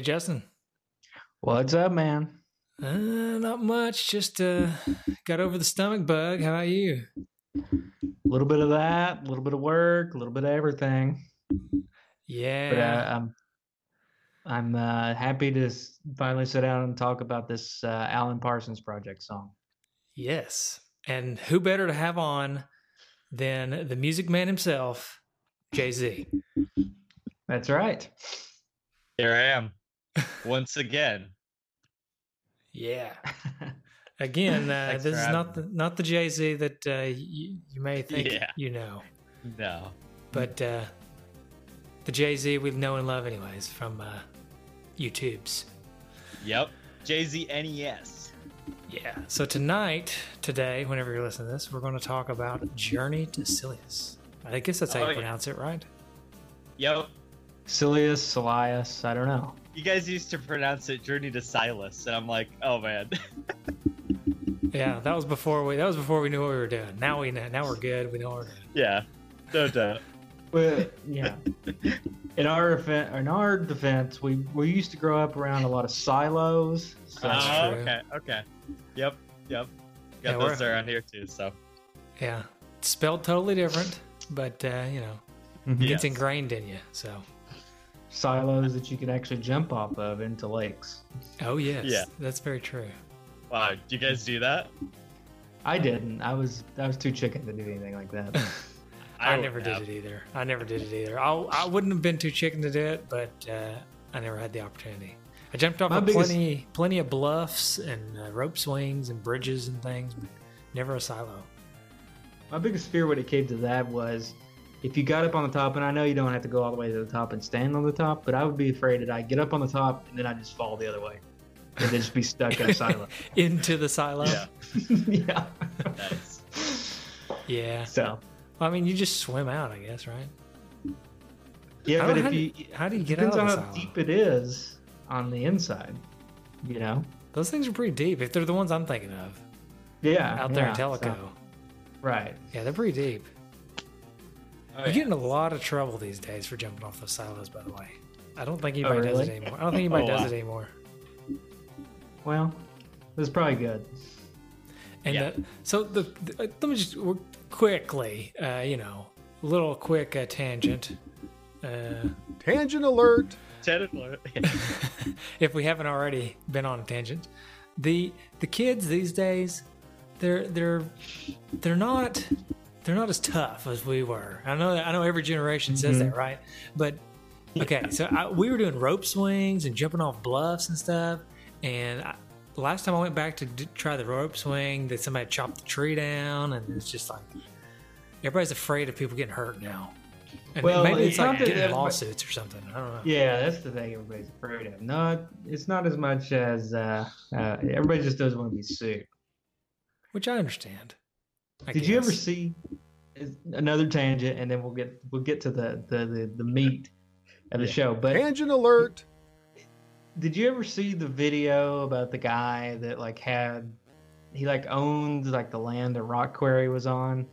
Hey, Justin. What's up, man? Uh, not much. Just uh, got over the stomach bug. How about you? A little bit of that, a little bit of work, a little bit of everything. Yeah. But uh, I'm I'm uh, happy to finally sit down and talk about this uh, Alan Parsons Project song. yes. And who better to have on than the music man himself, Jay Z? That's right. Here I am once again. Yeah. Again, uh, this is not the not the Jay Z that uh, you, you may think Yeah. you know, No. but uh, the Jay Z we know and love, anyways, from uh, YouTube's. Yep. Jay Z NES. Yeah. So tonight, today, whenever you're listening to this, we're going to talk about Journey to Silius. I guess that's how Oh, you yeah. pronounce it, right? Yep. Silius, Silius, I don't know. You guys used to pronounce it Journey to Silas, and I'm like, oh man. Yeah, that was before we that was before we knew what we were doing. Now we know. Now we're good. We know what we're doing. yeah. No doubt. But yeah, in our defense, in our defense, we we used to grow up around a lot of silos. So oh, okay. Okay. Yep. Yep. Got we're- those around here too. So. Yeah, it's spelled totally different, but uh, you know, Mhm. it's Yes. ingrained in you. So, silos that you can actually jump off of into lakes. oh yes, Yeah. that's very true. Wow. Do you guys do that? I didn't. I was I was too chicken to do anything like that. I, would never have. did it either. I never did it either. I, I wouldn't have been too chicken to do it, but uh, I never had the opportunity. I jumped off of biggest- plenty, plenty of bluffs and uh, rope swings and bridges and things, but never a silo. My biggest fear when it came to that was if you got up on the top, and I know you don't have to go all the way to the top and stand on the top, but I would be afraid that I get up on the top and then I just fall the other way and then just be stuck in a silo. Into the silo. Yeah. yeah. Nice. Yeah. So Well, I mean, you just swim out, I guess, right? yeah, How- but how if do you you- how do you get out depends on how silo? deep it is on the inside. You know. Those things are pretty deep. If they're the ones I'm thinking of Yeah. out there yeah, in Tellico. so- right. Yeah, they're pretty deep. Oh, You yeah. get in a lot of trouble these days for jumping off those silos, by the way. I don't think anybody does Oh, really? it anymore. I don't think anybody Oh, does wow. it anymore. Well, that's probably good. And Yeah. uh, so the, the uh, let me just quickly, uh, you know, a little quick uh, tangent. Uh, Tangent alert. Technically. if we haven't already been on a tangent, the the kids these days, they're they're they're not they're not as tough as we were. I know I know every generation says that, right? But okay, so I, we were doing rope swings and jumping off bluffs and stuff, and. I, the last time I went back to d- try the rope swing, that somebody chopped the tree down, and it's just like everybody's afraid of people getting hurt now. And Well, maybe it's it's like getting lawsuits or something. I don't know. Yeah, that's the thing everybody's afraid of. Not it's not as much as uh, uh, everybody just doesn't want to be sued. Which I understand. I Did you ever see another tangent, and then we'll get we'll get to the the the, the meat of the show. But Tangent alert. did you ever see the video about the guy that like had he like owned like the land that Rock Quarry was on,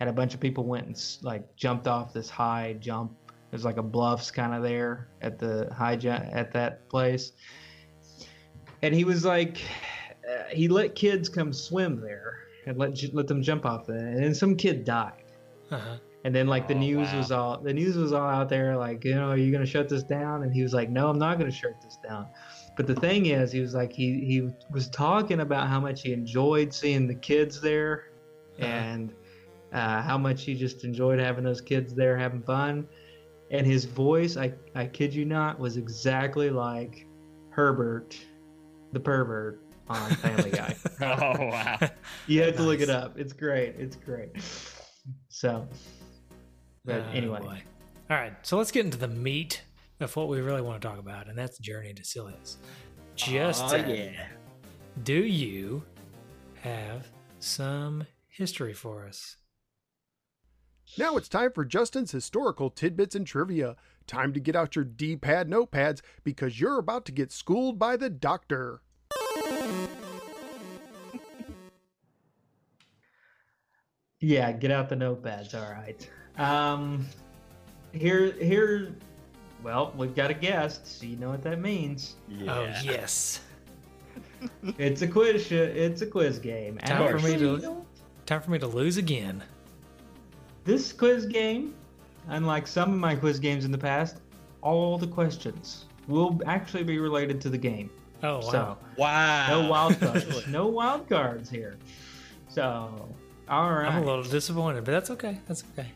and a bunch of people went and like jumped off this high jump. There's like a bluffs kind of there at the high jump at that place, and he was like, uh, he let kids come swim there and let let them jump off there, and then some kid died. Uh-huh. And then like the Oh, news wow. was all the news was all out there like, you know, are you gonna shut this down? And he was like, No, I'm not gonna shut this down. But the thing is, he was like he he was talking about how much he enjoyed seeing the kids there Uh-huh. and uh, how much he just enjoyed having those kids there having fun. And his voice, I I kid you not, was exactly like Herbert, the pervert on Family Guy. oh wow. You have to look it up. It's great. It's great. So, but Oh, anyway, boy. All right, so let's get into the meat of what we really want to talk about, and that's Journey to Silius. Justin, Oh, yeah. do you have some history for us? Now it's time for Justin's historical tidbits and trivia. Time to get out your D pad notepads because you're about to get schooled by the doctor. Yeah, get out the notepads. All right. Um, here, here, Well, we've got a guest, so you know what that means. Yeah. Oh yes. It's a quiz. Sh- it's a quiz game. And Time for me to- Time for me to lose again. This quiz game, unlike some of my quiz games in the past, all the questions will actually be related to the game. Oh wow. So Wow. no wild cards. No wild cards here. So, all right. I'm a little disappointed, but that's okay. That's okay.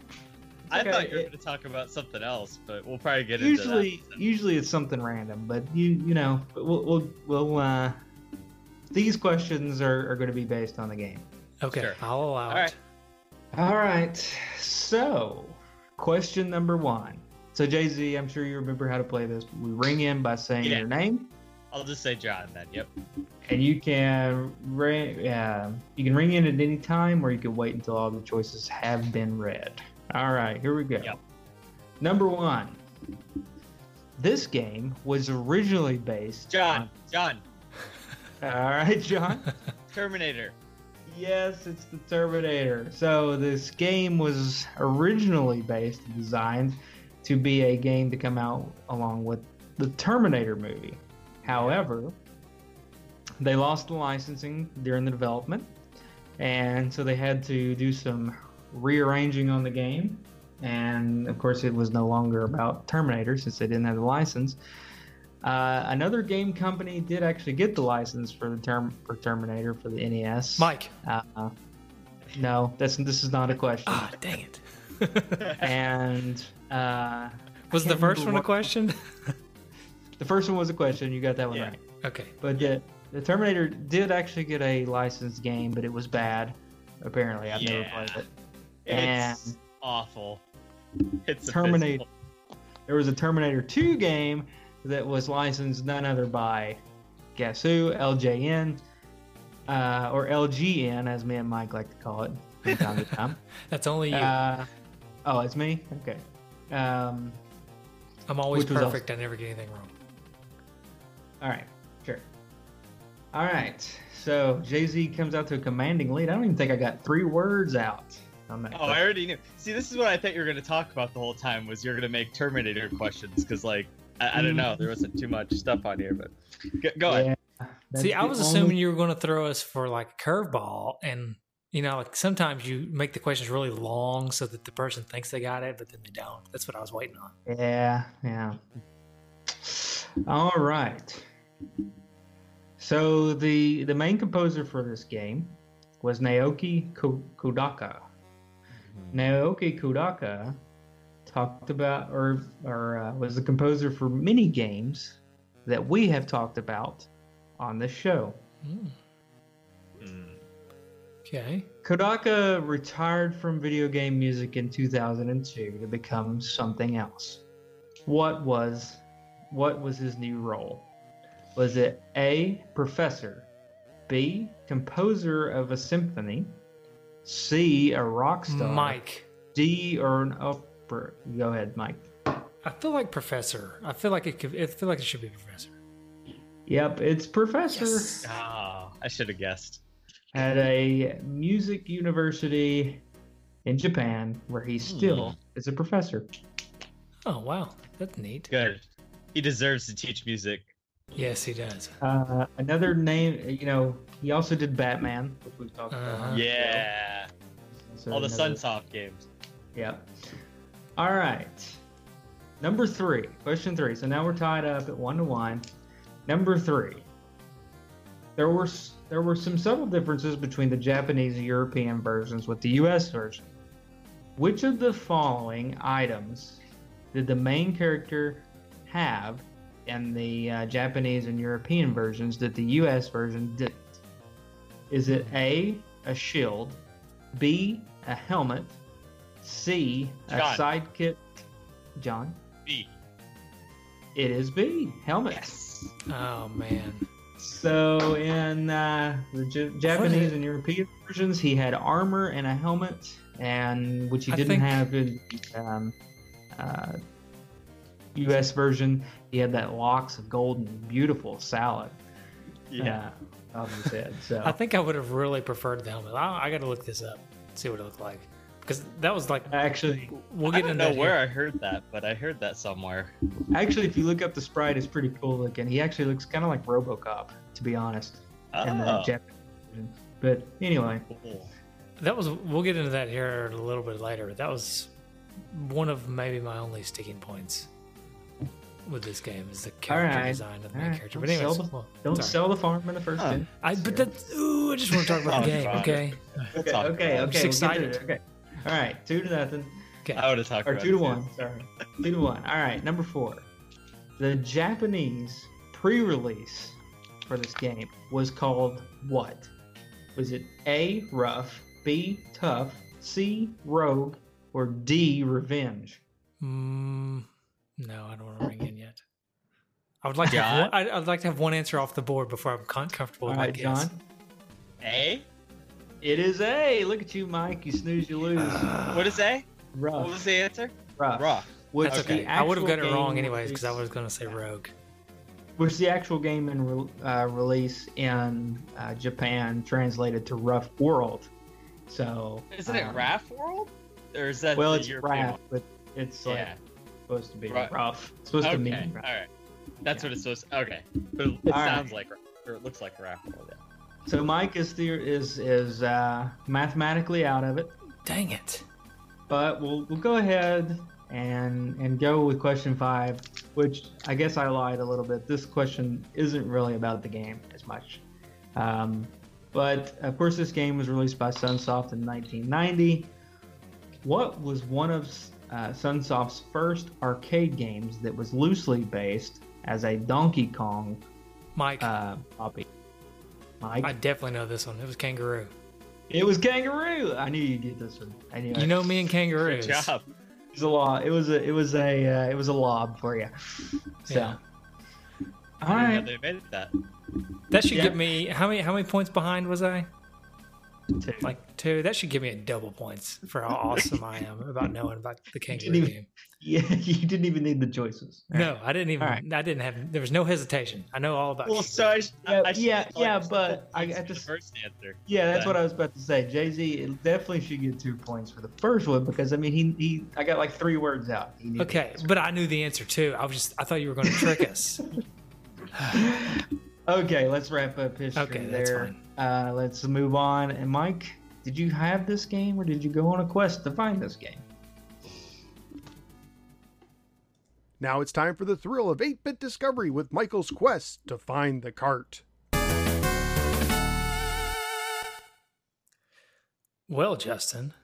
I Okay, thought you were going to talk about something else, but we'll probably get usually, into that. usually it's something random, but you, you know, we'll, we'll, we'll uh, these questions are, are going to be based on the game. Okay, Sure. I'll allow All it. right. All right. So, question number one. So, Jay Z, I'm sure you remember how to play this. We ring in by saying Yeah. your name, I'll just say John then. Yep. and you can ring. yeah, you can ring in at any time, or you can wait until all the choices have been read. All right, here we go. Yep. Number one. This game was originally based. John. John. all right, John. Terminator. Yes, it's the Terminator. So this game was originally based and designed to be a game to come out along with the Terminator movie. However, they lost the licensing during the development, and so they had to do some rearranging on the game. And of course, it was no longer about Terminator since they didn't have the license. Uh, another game company did actually get the license for the term for Terminator for the NES. Mike. Uh, no, that's this is not a question. Ah, dang it. And uh, Was the first one a question? the first one was a question. You got that one Yeah. right. okay. But the, the Terminator did actually get a licensed game, but it was bad. Apparently, I've never played it. It's And- awful. It's Terminator- abysmal. There was a Terminator 2 game that was licensed none other by guess who? LJN. Uh, or LGN, as me and Mike like to call it from time to time. That's only you. Uh, oh, it's me? Okay. Um, I'm always which also- perfect. I never get anything wrong. All right, sure. All right, so Jay Z comes out to a commanding lead. I don't even think I got three words out on that. Oh, I already knew. See, this is what I thought you were going to talk about the whole time. Was you're going to make Terminator questions because, like, I, I don't know, there wasn't too much stuff on here, but go, go ahead. Yeah, that's See, I the was only- assuming you were going to throw us for like a curveball, and you know, like sometimes you make the questions really long so that the person thinks they got it, but then they don't. That's what I was waiting on. Yeah, yeah. All right. So the the main composer for this game was Naoki Ko- Kodaka. Naoki Kodaka talked about, or or uh, was the composer for many games that we have talked about on this show. Mm. Okay. Kodaka retired from video game music in 2002 to become something else. What was what was his new role? Was it A, professor, B, composer of a symphony, C, a rock star, Mike. D, or an opera? Go ahead, Mike. I feel like professor. I feel like it could. I feel like it should be professor. Yep, it's professor Yes. Ah, I should have guessed. at a music university in Japan where he still is a professor. Oh wow, that's neat. Good. He deserves to teach music. Yes, he does. Uh, another name, you know, he also did Batman, which we've talked about. Uh-huh. on the Yeah. So All the another- Sunsoft games. Yeah. All right. Number three, question three. So now we're tied up at one to one. Number three. There were there were some subtle differences between the Japanese and European versions with the U.S. version. Which of the following items did the main character have in the uh, Japanese and European versions that the U.S. version didn't? Is it A, a shield, B, a helmet, C, a John. sidekick? John? B. It is B, helmet. Yes. Oh man. So in uh, the J- Japanese and European versions, he had armor and a helmet, and which he I didn't think- have in um, uh, U.S. version. He had that locks of golden, beautiful salad. Yeah. uh, on his head. So I think I would have really preferred the helmet. I, I got to look this up, see what it looked like. because that was like Actually, we'll I get don't know where here. I heard that, but I heard that somewhere. actually, if you look up the sprite, it's pretty cool looking. He actually looks kind of like RoboCop, to be honest. in the Oh, Japanese version. But anyway, cool. That was we'll get into that here a little bit later. That was one of maybe my only sticking points with this game is the character right. design of the main All right. character. Don't But anyways, sell the- well, don't sorry. sell the farm in the first Huh. bit. I but that's ooh, I just want to talk about the game. Okay, Okay, okay, okay. I'm just we'll excited. Okay. All right, two to nothing. okay. I would have talked Or about two to it, too. one. Sorry. two to one. All right, number four. The Japanese pre-release for this game was called what? Was it A. Rough, B. Tough, C. Rogue, or D. Revenge? Mm, no, I don't want to ring in yet. I would like to have one, I'd, I'd like to have one answer off the board before I'm con- comfortable All with my right, guess. John. A? It is A. Look at you, Mike. You snooze, you lose. What is A? What was the answer? rough. Rough. Which That's okay. I would have got it wrong game anyways because I was going to say Rogue. which the actual game in re- uh, release in uh, Japan translated to Rough World. So Isn't it um, Raft World? Or is that Well, it's European Rough, but it's one? like Yeah. Supposed to be Right. rough. It's supposed to Okay. mean rough. right. That's Yeah. what it's supposed to. Okay. But it All sounds right. like, or it looks like Raft World. Yeah. So Mike is the, is is uh, mathematically out of it, Dang it! but we'll we'll go ahead and and go with question five, which I guess I lied a little bit. This question isn't really about the game as much. Um, but of course, this game was released by Sunsoft in 1990. What was one of uh, Sunsoft's first arcade games that was loosely based as a Donkey Kong Mike, uh, copy? Mike, I definitely know this one. It was Kangaroo. it was Kangaroo. I knew you'd get this one. I knew You it. know me and Good kangaroos. job. It was a law. It was a it was a uh, it was a lob for you. So, Yeah. all I right, They made that. That should Yeah. give me how many how many points behind was I? Two. Like two. That should give me a double points for how awesome I am about knowing about the kangaroo even- game. yeah, you didn't even need the choices. All right. No, I didn't even. All right. I didn't have. There was no hesitation. I know all about. Well, kangaroos. so I, sh- Yeah, I should yeah, yeah, but I- points I for the first answer. Yeah, that's then. what I was about to say. Jay Z definitely should get two points for the first one because I mean he he I got like three words out. Okay, but I knew the answer too. I was just. I thought you were going to trick us. Okay, let's wrap up history Okay, that's there. Uh, let's move on. And Mike, did you have this game or did you go on a quest to find this game? Now it's time for the thrill of 8 bit discovery with Michael's quest to find the cart. Well, Justin,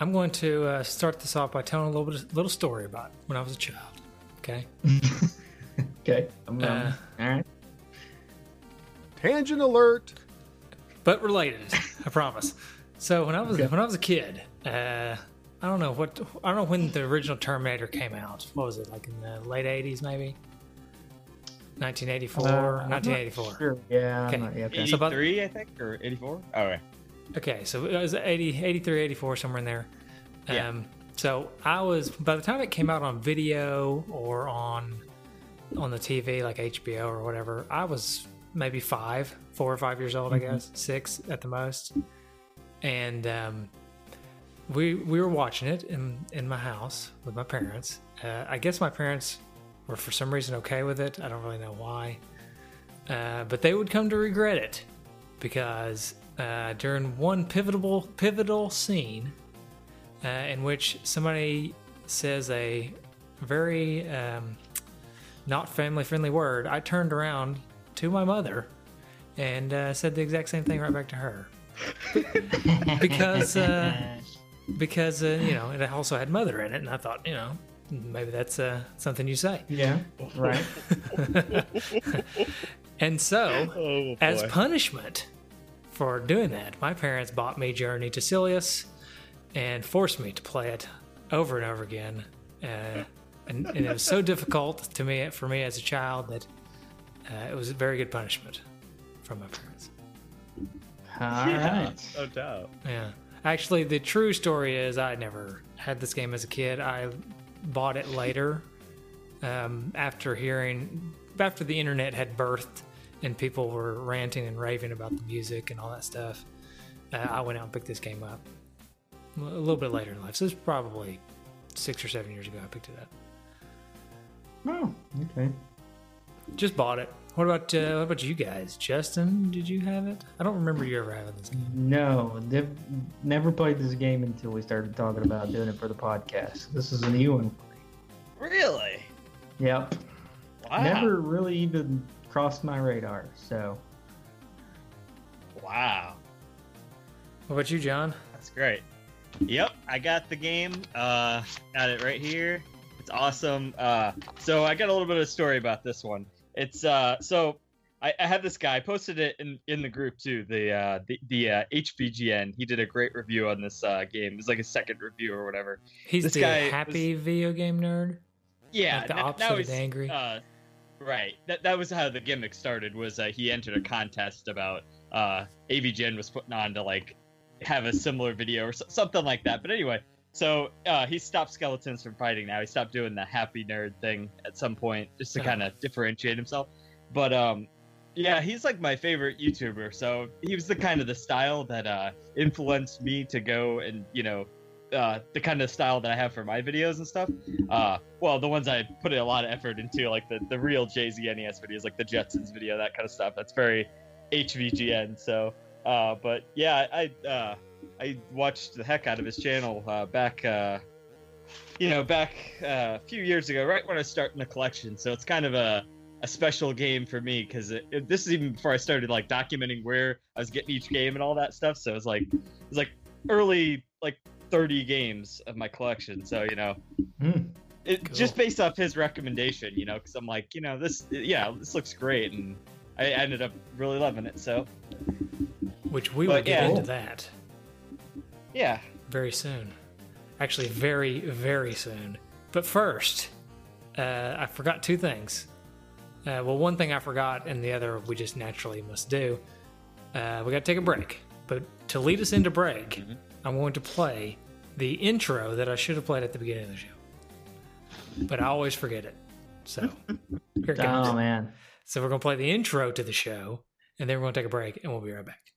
I'm going to uh, start this off by telling a little bit, little story about when I was a child. Okay. Okay, I'm um, Uh, all right. Tangent alert! But related. I promise. So when I was Okay. when I was a kid, uh, I don't know what I don't know when the original Terminator came out. What was it like in the late '80s, maybe? 1984, Uh, 1984. Sure. Yeah. Okay. I'm not, yeah, okay. So about- 83, I think, or 84. All right. Okay, so it was 80, 83, 84, somewhere in there. Um, Yeah. So I was by the time it came out on video or on on the TV like HBO or whatever, I was maybe five, four or five years old, I guess, six at the most. And um, we we were watching it in in my house with my parents. Uh, I guess my parents were for some reason okay with it. I don't really know why, uh, but they would come to regret it because uh, during one pivotal pivotal scene uh, in which somebody says a very um, not family friendly word, I turned around to my mother and uh, said the exact same thing right back to her because uh, because uh, you know it also had mother in it, and I thought you know maybe that's uh, something you say. Yeah. Right. And so Oh, as punishment for doing that, my parents bought me Journey to Silius and forced me to play it over and over again. Uh, and, and it was so difficult to me for me as a child that uh, it was a very good punishment from my parents. All yeah, right. no doubt. Yeah. Actually, the true story is I never had this game as a kid. I bought it later um, after hearing, after the internet had birthed and people were ranting and raving about the music and all that stuff. Uh, I went out and picked this game up. a little bit later in life. So it's probably six or seven years ago I picked it up. Oh, okay. Just bought it. What about uh, what about you guys? Justin, did you have it? I don't remember you ever having this game. No, nev- never played this game until we started talking about doing it for the podcast. This is a new one. Really? Yep. Wow. Never really even crossed my radar. So Wow. What about you, John? That's great. Yep, I got the game. Uh, got it right here. It's awesome. Uh, so I got a little bit of a story about this one. It's uh, so I, I had this guy I posted it in in the group too. The uh, the the uh, HVGN. He did a great review on this uh, game. It was like a second review or whatever. He's This the guy happy video game nerd. Yeah, Like the n- opposite now he's, angry? Uh, right. That that was how the gimmick started. Was uh, he entered a contest about uh, AVGN was putting on to like have a similar video or something like that. But anyway, so uh, he stopped skeletons from fighting. Now he stopped doing the happy nerd thing at some point just to Uh-huh. kind of differentiate himself. But um, yeah, he's like my favorite YouTuber. So he was the kind of the style that uh, influenced me to go and you know uh, the kind of style that I have for my videos and stuff. Uh, well, the ones I put a lot of effort into, like the, the real Jay Z NES videos, like the Jetsons video, that kind of stuff. That's very HVGN. So, uh, but yeah, I uh, I watched the heck out of his channel uh, back, uh, you know, back uh, a few years ago, right when I was starting the collection. So it's kind of a a special game for me because this is even before I started like documenting where I was getting each game and all that stuff. So it's like it was like early like 30 games of my collection. So you know, hmm, it Cool. just based off his recommendation, you know, because I'm like, you know, this, yeah, this looks great, and I ended up really loving it. So Which we will get yeah. into that yeah, very soon. Actually, very, very soon. But first, uh, I forgot two things. Uh, well, one thing I forgot, and the other we just naturally must do. Uh, we got to take a break. But to lead us into break, Mhm. I'm going to play the intro that I should have played at the beginning of the show. But I always forget it. So here it comes. oh man, So we're going to play the intro to the show, and then we're going to take a break, and we'll be right back.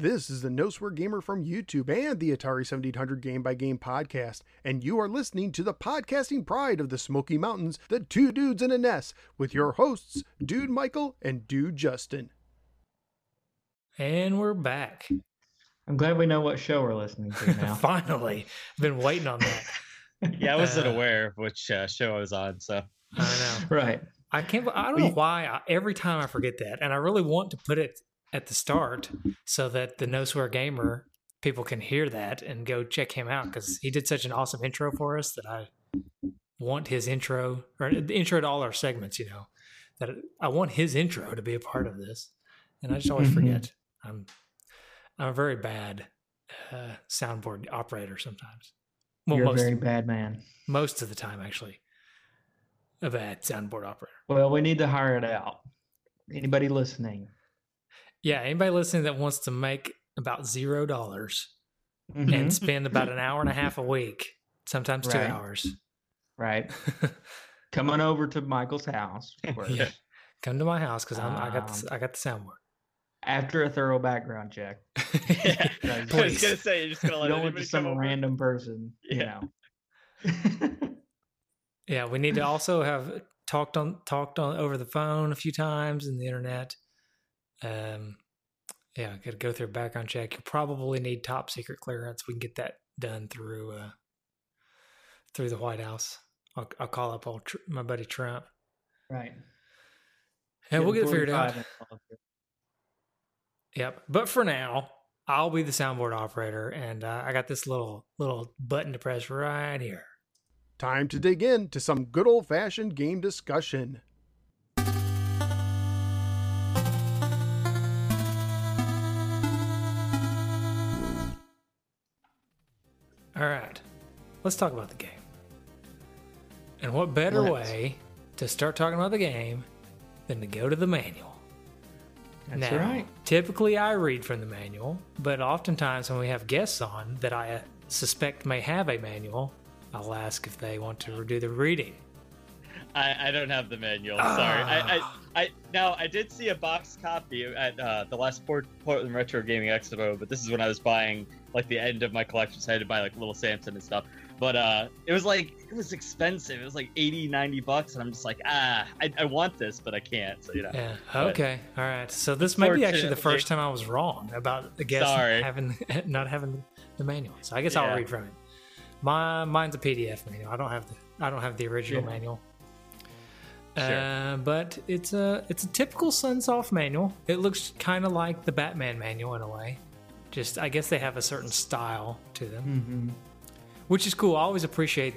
This is the No Swear Gamer from YouTube and the Atari 7800 Game by Game podcast, and you are listening to the podcasting pride of the Smoky Mountains, the two dudes in a nest, with your hosts, Dude Michael and Dude Justin. And we're back. I'm glad we know what show we're listening to now. Finally, I've been waiting on that. yeah, I wasn't Uh, aware of which uh, show I was on. So I know. right. I can't. I don't know why. I, every time I forget that, and I really want to put it at the start so that the No Swear Gamer people can hear that and go check him out because he did such an awesome intro for us that I want his intro or the intro to all our segments. You know that I want his intro to be a part of this, and I just always Mhm. forget. I'm I'm a very bad uh, soundboard operator sometimes. Well, You're a very bad man. most of the time actually a bad soundboard operator Well, we need to hire it out. Anybody listening? Yeah anybody listening that wants to make about zero dollars Mhm. and spend about an hour and a half a week sometimes two Right. hours right. Come on over to Michael's house. Yeah. come to my house because i'm i got the, Um, i got the soundboard After a thorough background check. yeah, I was Please. gonna say you're just gonna You let don't want just some over? random person. Yeah. You know. yeah we need to also have talked on talked on over the phone a few times and the internet um yeah gotta go through a background check You'll probably need top secret clearance we can get that done through uh through the white house i'll, I'll call up old Tr- my buddy trump right. yeah we'll get it figured out Yep. But for now, I'll be the soundboard operator, and uh, I got this little little button to press right here. Time to dig in to some good old fashioned game discussion. All right, let's talk about the game. And what better Let's. way to start talking about the game than to go to the manual? That's now, right. typically I read from the manual, but oftentimes when we have guests on that I suspect may have a manual, I'll ask if they want to do the reading. I, I don't have the manual. Sorry. I, I, Ah. I now I did see a box copy at uh, the last Port- Portland Retro Gaming Expo, but this is when I was buying like the end of my collection, so I had to buy like little Samson and stuff. But uh, it was like it was expensive. It was like 80, 90 bucks, and I'm just like, ah, I, I want this, but I can't. So you know. Yeah. But- Okay. All right. So this might be actually the first time I was wrong about the guess Sorry. having not having the manual. So I guess I'll read from it. My mine's a PDF manual. I don't have the I don't have the original Yeah. manual. Sure. Uh, but it's a it's a typical Sunsoft manual. It looks kind of like the Batman manual in a way. Just I guess they have a certain style to them, Mm-hmm. which is cool. I always appreciate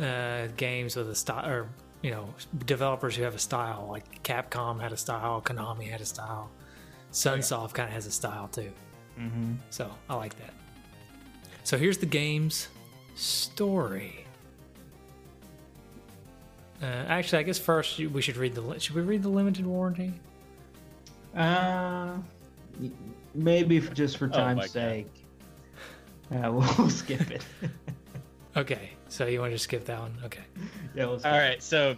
uh, games with a style, or you know, developers who have a style. Like Capcom had a style, Konami had a style, Sunsoft kind of has a style too. Mm-hmm. So I like that. So here's the game's story. Uh, actually, I guess first you- we should read the. li- Should we read the limited warranty? Uh, maybe just for Oh time's God. sake. Uh, we'll skip it. Okay, so you want to just skip that one? Okay. yeah, we'll skip All right, so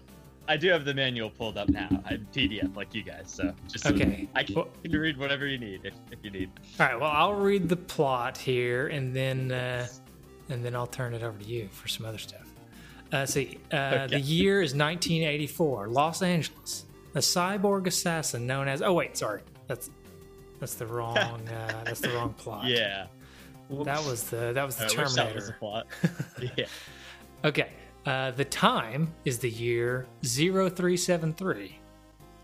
I do have the manual pulled up now. I'm PDF like you guys, so just so Okay. I can, Well- you can read whatever you need if, if you need. All right. Well, I'll read the plot here, and then uh, and then I'll turn it over to you for some other stuff. Uh, see, uh, Okay. the year is 1984, Los Angeles. A cyborg assassin known as oh wait, sorry, that's that's the wrong uh, that's the wrong plot. Yeah, it. that was the that was the I wish that was Terminator. the plot. yeah. Okay, uh, the time is the year 0373.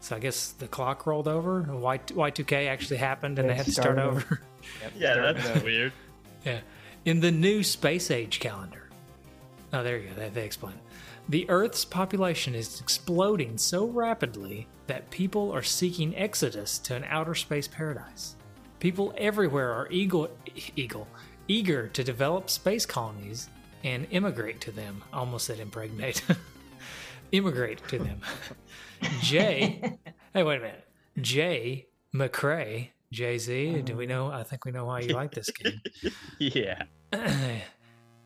So I guess the clock rolled over. and Y Y2K actually happened, and They they had to start started over. Yep, Yeah, start that's over. weird. Yeah. In the new space age calendar. Oh, there you go. They, they explain. The Earth's population is exploding so rapidly that people are seeking exodus to an outer space paradise. People everywhere are eagle, eagle, eager to develop space colonies and immigrate to them. Almost said impregnate. immigrate to them. Jay, hey, wait a minute. Jay McCray, Jay Z. Do we uh-huh. know? I think we know why you like this game. Yeah.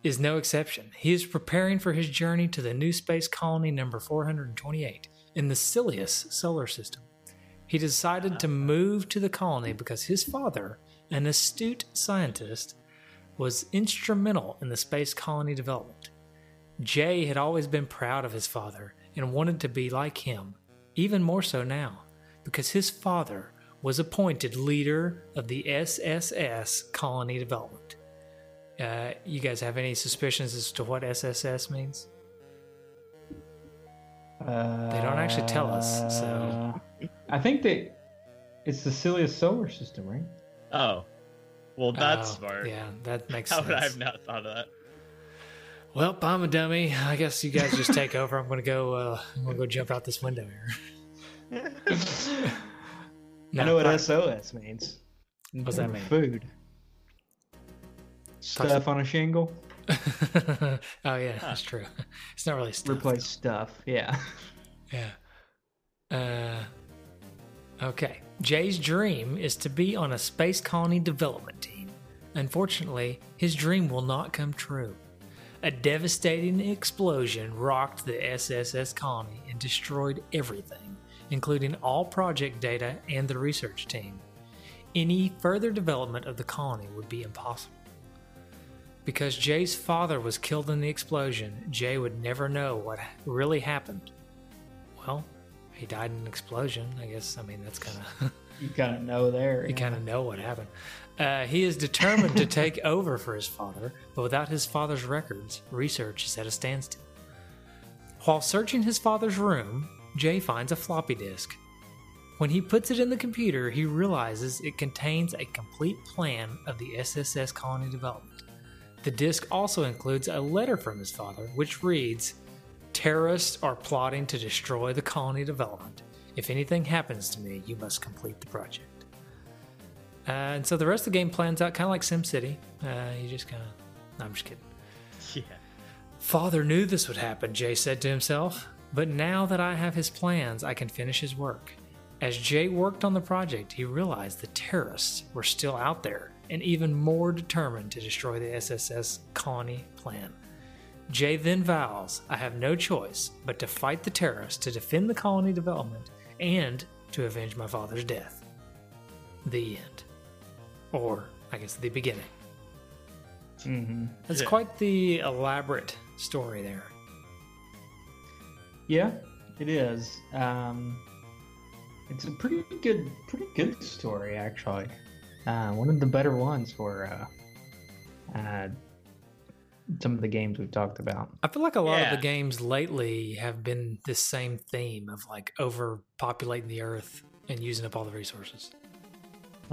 is no exception. He is preparing for his journey to the new space colony number 428 in the Silius solar system. He decided to move to the colony because his father, an astute scientist, was instrumental in the space colony development. Jay had always been proud of his father and wanted to be like him, even more so now, because his father was appointed leader of the SSS colony development. Uh, you guys have any suspicions as to what SSS means? Uh, They don't actually tell us, so- I think that it's the Silius solar system, right? Oh, well, that's Oh, smart. Yeah, that makes How sense. would I have not thought of that? Well, I'm a dummy. I guess you guys just take over. I'm gonna go. Uh, I'm gonna go jump out this window here. I know what fine. SOS means. What's that mean? Food. Stuff on a shingle. oh yeah, that's true. It's not really stuff. Replace stuff. Yeah. Yeah. Uh, okay. Jay's dream is to be on a space colony development team. Unfortunately, his dream will not come true. A devastating explosion rocked the SSS colony and destroyed everything, including all project data and the research team. Any further development of the colony would be impossible. Because Jay's father was killed in the explosion, Jay would never know what really happened. Well, he died in an explosion. I guess. I mean, that's kind of You kind of know there. you yeah. kind of know what happened. Uh, he is determined to take over for his father, but without his father's records, research is at a standstill. While searching his father's room, Jay finds a floppy disk. When he puts it in the computer, he realizes it contains a complete plan of the SSS colony development. The disk also includes a letter from his father, which reads Terrorists are plotting to destroy the colony development. If anything happens to me, you must complete the project. Uh, and so the rest of the game plans out kind of like SimCity. Uh, you just kind of. No, I'm just kidding. Yeah. Father knew this would happen, Jay said to himself. But now that I have his plans, I can finish his work. As Jay worked on the project, he realized the terrorists were still out there and even more determined to destroy the SSS colony plan. Jay then vows, I have no choice but to fight the terrorists to defend the colony development and to avenge my father's death. The end. Or, I guess, the beginning. Mm-hmm. That's Yeah. quite the elaborate story there. Yeah, it is. Um, it's a pretty good, pretty good story actually. Uh, one of the better ones for uh, uh, some of the games we've talked about. I feel like a lot of the games lately have been this same theme of like overpopulating the earth and using up all the resources.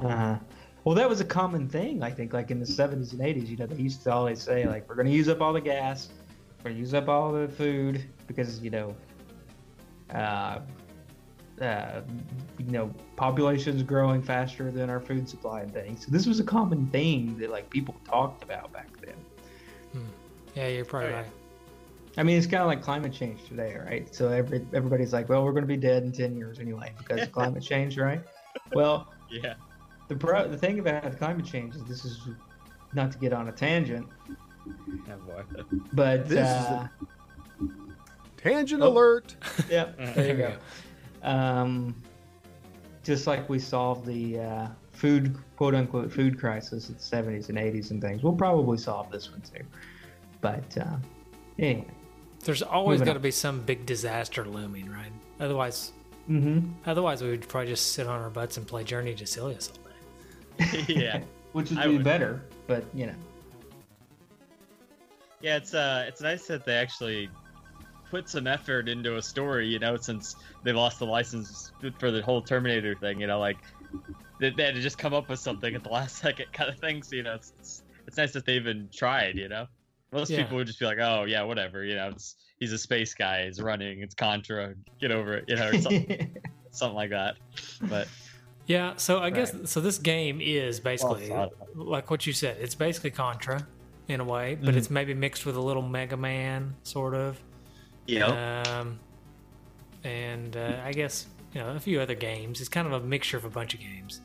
Uh, well, that was a common thing, I think, like in the 70s and 80s. You know, they used to always say, like, we're going to use up all the gas, we're going to use up all the food because, you know, uh, uh, you know, population's growing faster than our food supply and things. So this was a common thing that, like, people talked about back then. Yeah, you're probably Oh, yeah. right. I mean, it's kind of like climate change today, right? So every, everybody's like, well, we're going to be dead in 10 years anyway because of climate change, right? Well, Yeah. the pro- the thing about climate change is this is not to get on a tangent, Oh, boy. but This is uh, Tangent Oh. alert. Yep, there you go. Um, just like we solved the uh, food quote unquote food crisis in the 70s and 80s and things, we'll probably solve this one too. But uh, anyway, There's always got to be some big disaster looming, right? Otherwise, mm-hmm. otherwise we would probably just sit on our butts and play Journey to Silius all day. yeah. which would I be would- better, but you know, Yeah, it's uh, it's nice that they actually put some effort into a story. You know, since they lost the license for the whole Terminator thing. You know, like they, they had to just come up with something at the last second kind of thing. So you know, it's it's, it's nice that they even tried. You know, most Yeah. people would just be like, oh yeah, whatever. You know, it's he's a space guy. He's running. It's Contra. Get over it. You know, or something, something like that. But Yeah, so I guess so. This game is basically thought. like what you said. It's basically Contra in a way, but Mhm. it's maybe mixed with a little Mega Man sort of. Um, and uh, I guess you know a few other games. It's kind of a mixture of a bunch of games,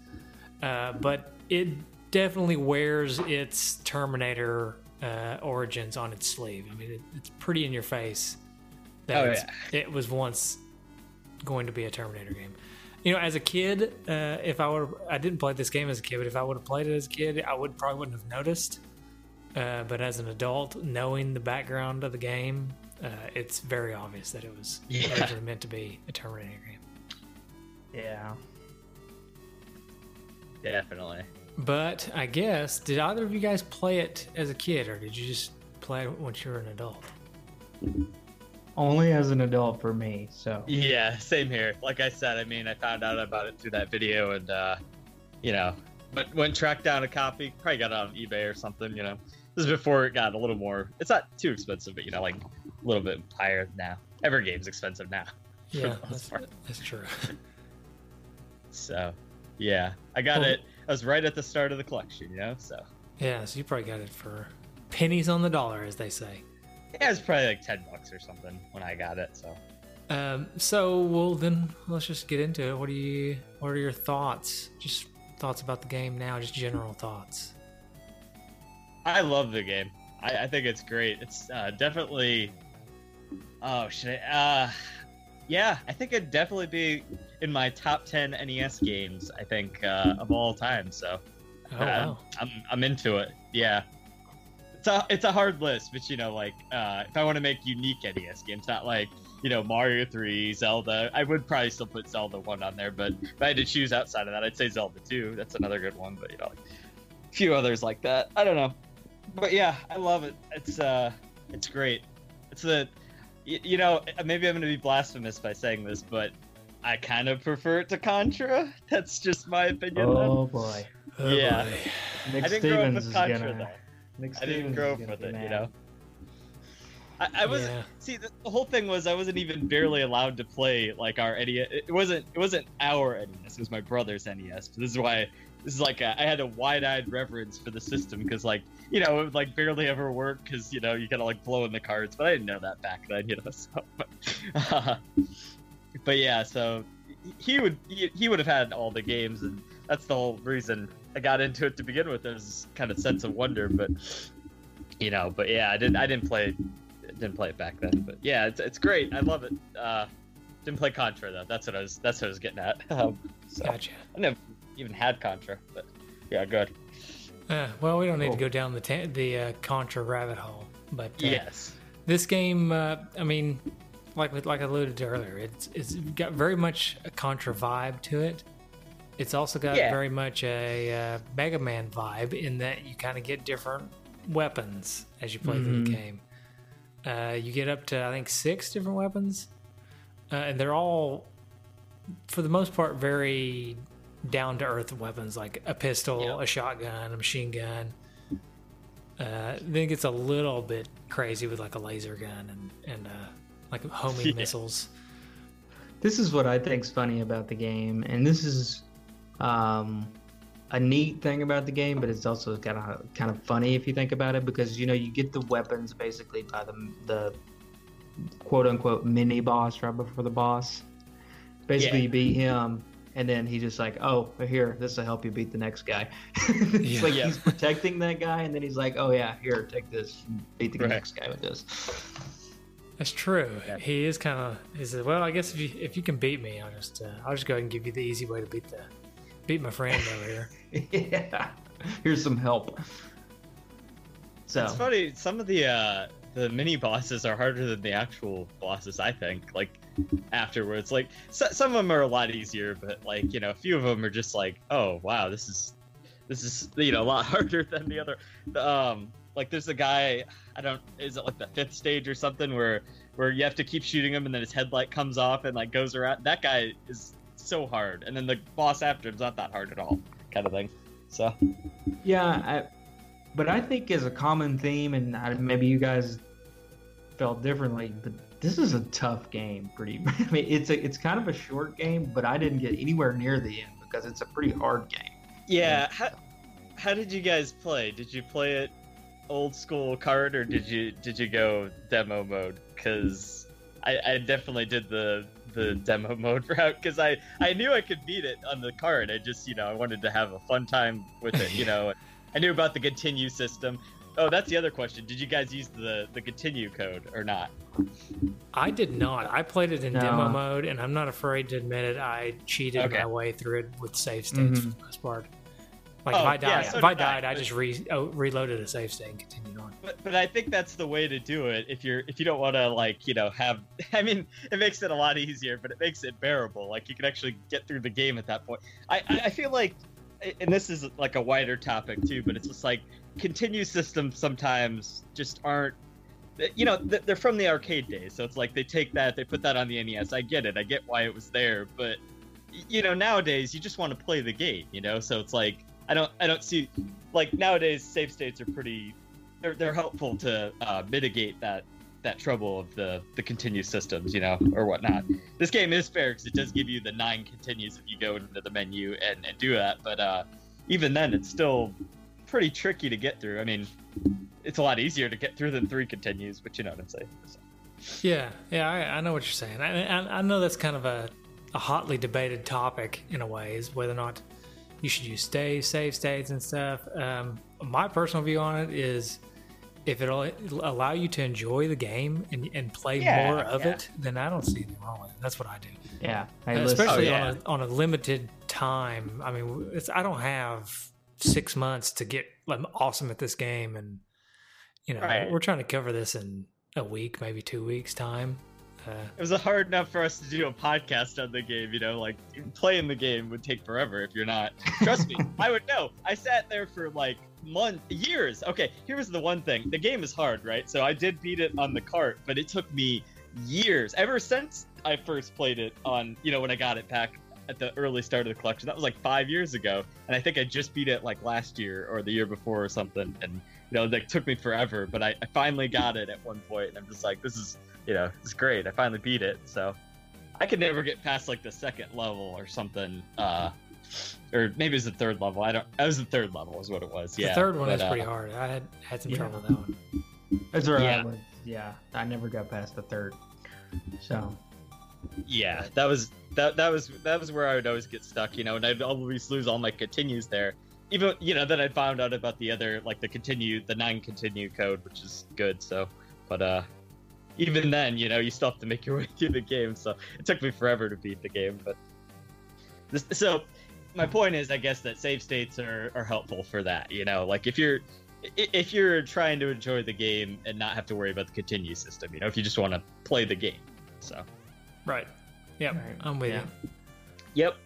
uh, but it definitely wears its Terminator uh, origins on its sleeve. I mean, it, it's pretty in your face that Oh, it's, it was once going to be a Terminator game. You know, as a kid, uh, if I would, I didn't play this game as a kid, but if I would have played it as a kid, I would probably wouldn't have noticed. Uh, but as an adult, knowing the background of the game, uh, it's very obvious that it was Yeah. originally meant to be a Terminator game. yeah. definitely. But I guess, did either of you guys play it as a kid, or did you just play it once you were an adult? Only as an adult for me. So Yeah, same here. Like I said, I mean, I found out about it through that video, and uh, you know, but went tracked down a copy. Probably got it on eBay or something. You know, this is before it got a little more. It's not too expensive, but you know, like a little bit higher now. Every game's expensive now. Yeah, that's, that's true. So, yeah, I got Well- it. I was right at the start of the collection, you know. So yeah, so you probably got it for pennies on the dollar, as they say. yeah, it was probably like ten bucks or something when I got it. So Um, so well then let's just get into it. What do you what are your thoughts? Just thoughts about the game now, just general thoughts. I love the game. I, I think it's great. It's uh, definitely. Oh, should I? Uh, yeah, I think it'd definitely be in my top ten NES games. I think uh, of all time. So Oh uh, wow. I'm I'm into it. Yeah, it's a it's a hard list, but you know, like uh, if I want to make unique NES games, not like you know Mario Three, Zelda. I would probably still put Zelda One on there, but if I had to choose outside of that, I'd say Zelda Two. That's another good one, but you know, like, a few others like that. I don't know, but yeah, I love it. It's uh, it's great. It's the y- you know uh, maybe I'm gonna be blasphemous by saying this, but I kind of prefer it to Contra. That's just my opinion. though. oh boy, Oh, yeah. boy. Nick I didn't grow up with Contra gonna. though. Nick I didn't Stevens grow up with be it, you know. I, I was Yeah. see the, the whole thing was I wasn't even barely allowed to play like our NES. It wasn't it wasn't our NES. It was my brother's NES. But this is why this is like a, I had a wide-eyed reverence for the system because like you know it would like barely ever work because you know you gotta like blow in the cards. But I didn't know that back then, you know. So, but, but yeah, so he would he, he would have had all the games and that's the whole reason I got into it to begin with. There's this kind of sense of wonder, but you know, but yeah, I didn't I didn't play didn't play it back then. But yeah, it's it's great. I love it. Uh, didn't play Contra though. That's what I was. That's what I was getting at. Um, so, Gotcha. I never even had Contra, but yeah, good. Uh, well, we don't need Cool. to go down the ta- the uh, Contra rabbit hole, but uh, Yes. this game, uh, I mean, like like I alluded to earlier, it's it's got very much a Contra vibe to it. It's also got Yeah. very much a uh, Mega Man vibe in that you kind of get different weapons as you play through the Mhm. game. Uh, you get up to I think six different weapons, uh, and they're all, for the most part, very down to earth weapons like a pistol, Yeah. a shotgun, a machine gun. Uh, then it gets a little bit crazy with like a laser gun and and uh, like homing Yeah. missiles. This is what I think's funny about the game, and this is um, a neat thing about the game, but it's also kind of kind of funny if you think about it, because you know you get the weapons basically by the the quote unquote mini boss right before the boss. Basically, Yeah. you beat him, and then he's just like, "Oh, here, this will help you beat the next guy." it's Yeah. like Yeah. he's protecting that guy, and then he's like, "Oh yeah, here, take this, beat the Right. next guy with this." That's true. Yeah. He is kind of. He says, "Well, I guess if you if you can beat me, I'll just uh, I'll just go ahead and give you the easy way to beat the beat my friend over here." yeah, here's some help. So It's funny. Some of the uh, the mini bosses are harder than the actual bosses. I think. Like afterwards, like so, some of them are a lot easier, but like you know, a few of them are just like, oh wow, this is this is you know a lot harder than the other. The, um, like there's a guy. I don't. Is it like the fifth stage or something where where you have to keep shooting him and then his headlight comes off and like goes around. That guy is so hard, and then the boss after him's not that hard at all, kind of thing. So yeah, I, but I think as a common theme, and I, maybe you guys felt differently, but this is a tough game. Pretty. I mean, it's a it's kind of a short game, but I didn't get anywhere near the end because it's a pretty hard game. Yeah. How, how did you guys play? Did you play it old school card or did you did you go demo mode? Because I, I definitely did the the demo mode route because I I knew I could beat it on the card. I just you know I wanted to have a fun time with it. You know, I knew about the continue system. Oh, that's the other question. Did you guys use the the continue code or not? I did not. I played it in No. demo mode, and I'm not afraid to admit it. I cheated Okay. my way through it with save states Mhm. for the most part. Like if Oh, I yeah, died, so if I did I, died, I just re- oh, reloaded a save state and continued on. But, but I think that's the way to do it if you're if you don't want to like you know have I mean it makes it a lot easier but it makes it bearable like you can actually get through the game at that point I I I feel like and this is like a wider topic too but it's just like continue systems sometimes just aren't you know they're from the arcade days. So it's like they take that they put that on the NES I get it. I get why it was there but you know nowadays you just want to play the game you know? So it's like I don't I don't see like nowadays save states are pretty they're, they're helpful to uh, mitigate that that trouble of the the continue systems you know or whatnot this game is fair because it does give you the nine continues if you go into the menu and, and do that but uh even then it's still pretty tricky to get through i mean it's a lot easier to get through than three continues but you know what i'm saying So- Yeah, yeah, I, I know what you're saying. I, I, I know that's kind of a, a hotly debated topic in a way, is whether or not you should use stay, save states and stuff. Um, my personal view on it is if it'll, it'll allow you to enjoy the game and, and play Yeah, more of yeah. it, then I don't see anything wrong with it. That's what I do. Yeah, I Uh, especially Oh, yeah. on, a, on a limited time. I mean, it's, I don't have six months to get like, awesome at this game, and you know, Right. we're trying to cover this in a week, maybe two weeks time. Uh, it was hard enough for us to do a podcast on the game you know like playing the game would take forever if you're not. Trust me i would know. I sat there for like months years. Okay here's the one thing. The game is hard right? So i did beat it on the cart but it took me years. Ever since i first played it on you know when i got it back at the early start of the collection that was like five years ago. And i think i just beat it like last year or the year before or something. And you know that took me forever but I, I finally got it at one point and i'm just like this is you know, it's great. I finally beat it. So I could never get past like the second level or something. Uh, or maybe it was the third level. I don't. That was the third level, is what it was. Yeah. the third one but, is uh, pretty hard. I had had some yeah. trouble with that one. That's where Yeah. I was. Yeah, I never got past the third. So Yeah, that was that that was that was where I would always get stuck, you know, and I'd always lose all my continues there. Even you know, then I found out about the other like the continue the nine continue code, which is good. So, but uh, even then, you know, you still have to make your way through the game. So it took me forever to beat the game. But this, so my point is, I guess that save states are, are helpful for that. You know, like if you're if you're trying to enjoy the game and not have to worry about the continue system, you know, if you just want to play the game. So Right. Yep. Right. I'm with Yeah. yep.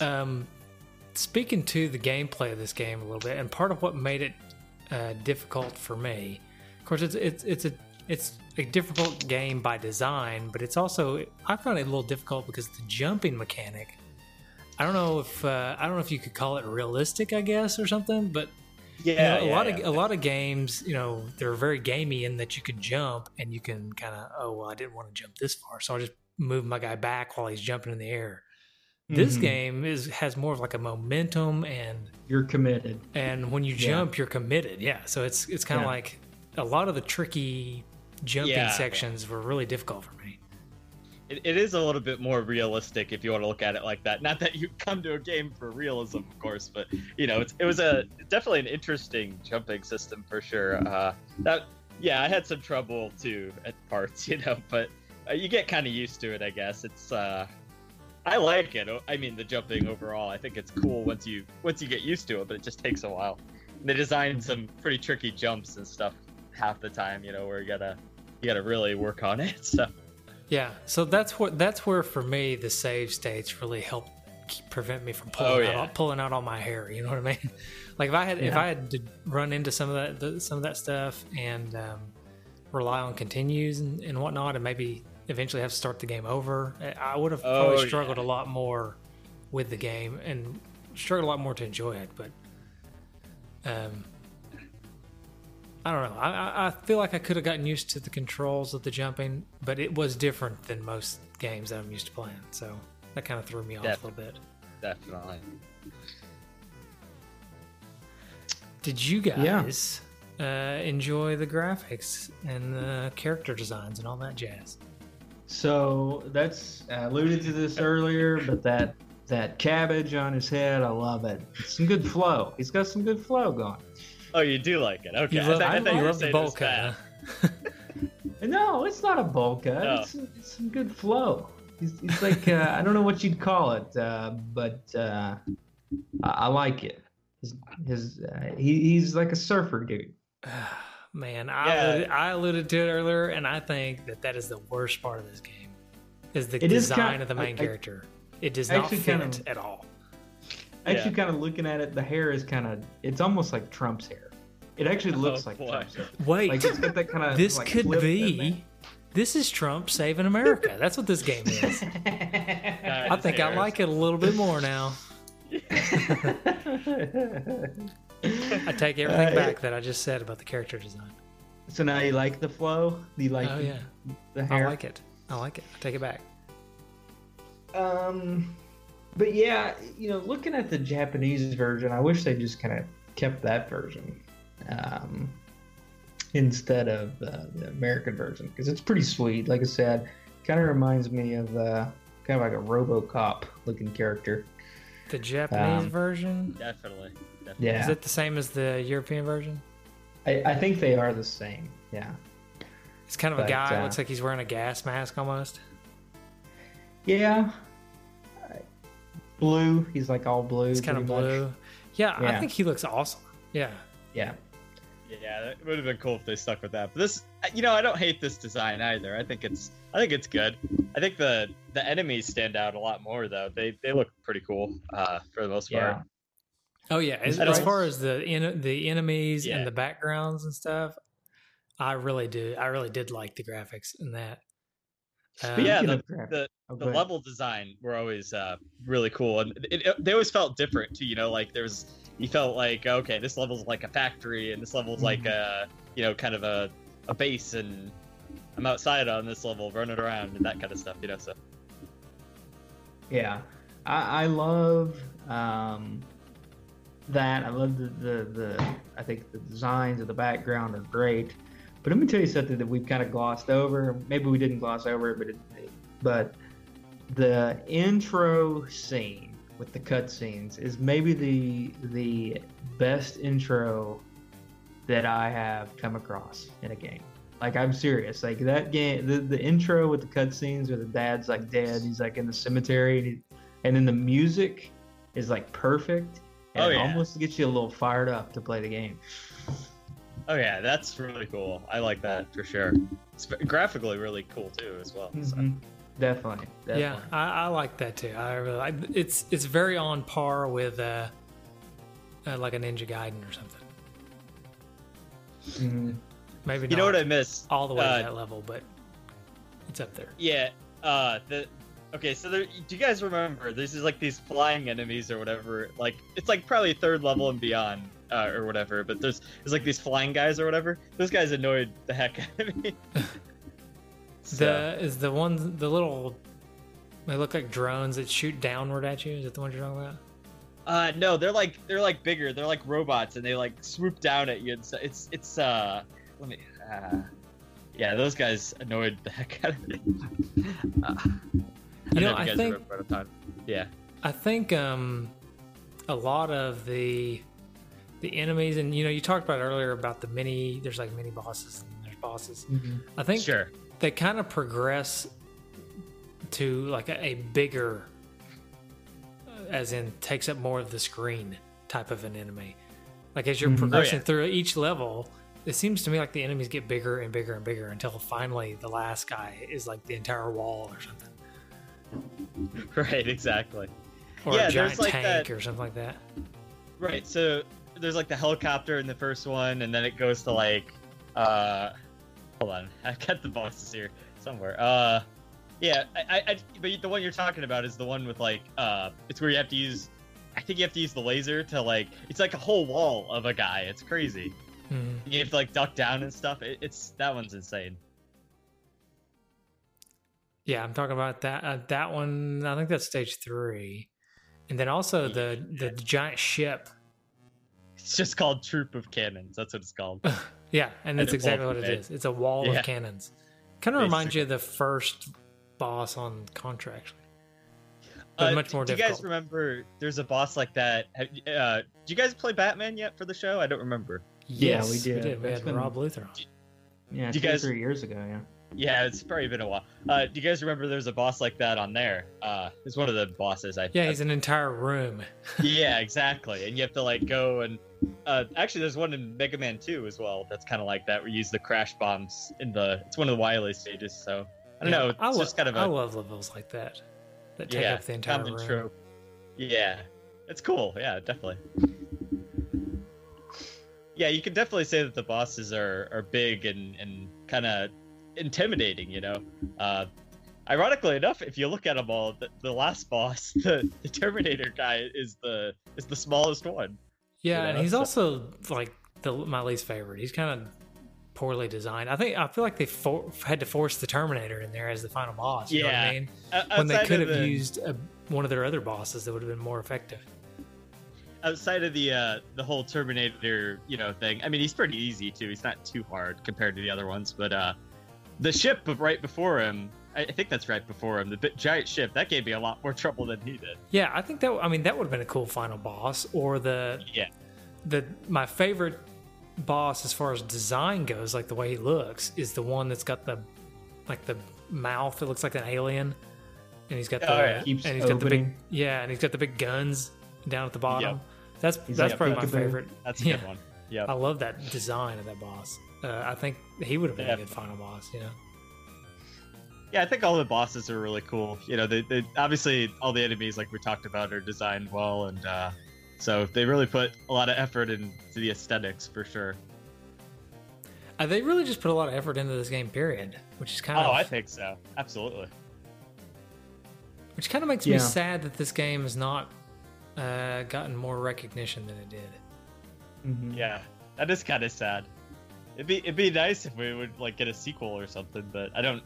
Um, speaking to the gameplay of this game a little bit, and part of what made it uh, difficult for me, of course, it's it's it's a it's a difficult game by design, but it's also I found it a little difficult because the jumping mechanic. I don't know if uh, I don't know if you could call it realistic, I guess, or something, but yeah, you know, a yeah, lot yeah. of a lot of games, you know, they're very gamey in that you can jump and you can kind of, oh well, I didn't want to jump this far, so I'll just move my guy back while he's jumping in the air. This Mhm. game is has more of like a momentum and You're committed. and when you Yeah. jump, you're committed. Yeah, so it's it's kind of Yeah. like a lot of the tricky jumping Yeah. sections were really difficult for me. it, it is a little bit more realistic if you want to look at it like that. Not that you come to a game for realism, of course, but you know, it's, it was a definitely an interesting jumping system for sure. Uh, that yeah, I had some trouble too at parts, you know, but uh, you get kind of used to it, I guess. It's uh, I like it. I mean, the jumping overall, I think it's cool once you once you get used to it, but it just takes a while. They designed some pretty tricky jumps and stuff half the time, you know, where you gotta you gotta really work on it. So. Yeah, so that's what that's where for me the save states really help keep, prevent me from pulling Oh, out yeah. all, pulling out all my hair. You know what I mean? Like if I had if I had to run into some of that the, some of that stuff and um, rely on continues and, and whatnot, and maybe eventually have to start the game over, I- I would have probably Oh, struggled yeah. a lot more with the game and struggled a lot more to enjoy it. But um, I don't know. I, I- I feel like I could have gotten used to the controls of the jumping, but it was different than most games that I'm used to playing. So that kind of threw me off Def- a little bit. Definitely. Did you Yeah. guys uh, enjoy the graphics and the character designs and all that jazz? So that's I alluded to this earlier, but that that cabbage on his head, I love it. Some good flow. He's got some good flow going. Oh, you do like it? Okay. You I love, thought- I you thought you were love the saying bowl cut. No, it's not a bowl cut. No. It's, it's some good flow. He's, he's like uh, I don't know what you'd call it, uh, but uh, I, I like it. His, his uh, he, he's like a surfer dude. Man, I, Yeah. alluded, I alluded to it earlier, and I think that that is the worst part of this game, is the It is design kind- of the main I- I- character. It does not fit kind of- at all. Actually, Yeah. kind of looking at it, the hair is kind of it's almost like Trump's hair. It actually looks Oh, like boy. Trump's hair. Wait, Like it's got that kind of. this like, could be. This is Trump saving America. That's what this game is. there. I think I like it a little bit more now. I take everything Uh, back that I just said about the character design. So now you like the flow? You like Oh the, yeah, the I like it. I like it. I take it back. Um, but yeah, you know, looking at the Japanese version, I wish they just kind of kept that version um, instead of uh, the American version because it's pretty sweet. Like I said, kind of reminds me of uh, kind of like a RoboCop looking character. The Japanese Um, version Definitely. Definitely. Yeah, is it the same as the European version? I, I think they are the same. Yeah, It's kind of a guy. uh, looks like he's wearing a gas mask almost. yeah. Blue. He's like all blue. It's kind of blue. Yeah, I think he looks awesome. Yeah. Yeah. Yeah, it would have been cool if they stuck with that. But this, you know, I don't hate this design either. I think it's, I think it's good. I think the the enemies stand out a lot more though. They they look pretty cool uh, for the most Yeah. Part. Oh yeah. As, as don't- far as the en- the enemies Yeah. and the backgrounds and stuff, I really do. I really did like the graphics in that. Speaking yeah, the- the- oh, The level design were always uh, really cool, and it, it, they always felt different too. You know, like there was, you felt like okay, this level's like a factory, and this level's like a, you know, kind of a a base, and I'm outside on this level running around and that kind of stuff. You know, so Yeah, I, I love um, that. I love the, the the. I think the designs of the background are great. But let me tell you something that we've kind of glossed over. Maybe we didn't gloss over it, but it, but the intro scene with the cutscenes is maybe the the best intro that I have come across in a game. Like I'm serious. Like that game, the, the intro with the cutscenes where the dad's like dead, he's like in the cemetery, and, he, and then the music is like perfect. And Oh, yeah. almost gets you a little fired up to play the game. Oh yeah, that's really cool. I like that for sure. It's graphically really cool too, as well. So. Mhm. Definitely, definitely. Yeah, I, I like that too. I really like it's it's very on par with uh, uh like a Ninja Gaiden or something. Mhm. Maybe You know what I miss? all the way Uh, to that level, but it's up there. Yeah. Uh, the okay. So there, do you guys remember? This is like these flying enemies or whatever. Like it's like probably third level and beyond, uh, or whatever. But there's there's like these flying guys or whatever. Those guys annoyed the heck out of me. So- The is the ones the little they look like drones that shoot downward at you. Is that the one you're talking about? Uh, no, they're like they're like bigger. They're like robots, and they like swoop down at you. And so it's it's uh, let me. Uh, yeah, those guys annoyed the heck out of me. Uh, You know, if I think- remember at the time. Yeah. I think um, a lot of the the enemies, and you know, you talked about earlier about the mini. There's like mini bosses and there's bosses. Mhm. I think Sure. they kind of progress to like a, a bigger, uh, as in takes up more of the screen type of an enemy. Like as you're Mhm. Oh, progressing yeah. through each level, it seems to me like the enemies get bigger and bigger and bigger until finally the last guy is like the entire wall or something, Right. Exactly. or Yeah, a there's giant like tank that- or something like that. Right. So there's like the helicopter in the first one, and then it goes to like, uh, hold on, I've got the bosses here somewhere. Uh, yeah, I, I, but the one you're talking about is the one with like, uh, it's where you have to use, I think you have to use the laser to like, it's like a whole wall of a guy. It's crazy. Mhm. You have to like duck down and stuff. It, it's that one's insane. Yeah, I'm talking about that. Uh, that one, I think that's stage three, and then also the the giant ship. It's just called Troop of Cannons. That's what it's called. Yeah, and that's And a exactly what it is. It's a wall Yeah. of cannons. Kind of reminds you of the first boss on Contra, actually. But Uh, much more do you guys remember? There's a boss like that. Have, uh, do you guys play Batman yet for the show? I don't remember. Yeah, we did. We, did. we had been- Rob Luther on. Yeah, Do two you guys- or three years ago. Yeah. Yeah, it's probably been a while. Uh, do you guys remember there's a boss like that on there? Uh, it's one of the bosses. I Yeah, he's an entire room. yeah, exactly. And you have to like go and uh, actually, there's one in Mega Man 2 as well. That's kind of like that. where you use the crash bombs in the. It's one of the Wily stages. So I don't Yeah, know. It's I, lo- just kind of I a love levels like that that take yeah up the entire room. trope. Yeah, it's cool. Yeah, definitely. Yeah, you can definitely say that the bosses are are big and and kind of intimidating. You know, uh, ironically enough, if you look at them all, the, the last boss, the, the Terminator guy, is the is the smallest one. Yeah, You and he's so- also like the my least favorite. He's kind of poorly designed. I think I feel like they for, had to force the Terminator in there as the final boss. You know what Yeah. I mean? O- When they could have the- used a, one of their other bosses that would have been more effective. outside of the uh the whole Terminator, you know, thing. I mean, he's pretty easy too. He's not too hard compared to the other ones, but uh the ship of right before him, I, I think that's right before him, the big, giant ship, that gave me a lot more trouble than he did. Yeah, I think that I mean that would have been a cool final boss. Or the Yeah. the my favorite boss as far as design goes, like the way he looks, is the one that's got the like the mouth that looks like an alien, and he's got oh, the Oh, yeah. Keeps and he's got the big yeah, and he's got the big guns down at the bottom. That's He's that's like probably my favorite. That's a Yeah. good one. Yeah. I love that design of that boss. Uh, I think he would have been Yeah. a good final boss. You know. Yeah, I think all the bosses are really cool. You know, they, they obviously all the enemies like we talked about are designed well and uh so they really put a lot of effort into the aesthetics for sure. Uh, they really just put a lot of effort into this game. Period. Which is kind Oh, of I think so. Absolutely. which kind of makes me sad that this game has not uh, gotten more recognition than it did. Mhm. Yeah, that is kind of sad. It'd be it'd be nice if we would like get a sequel or something, but I don't.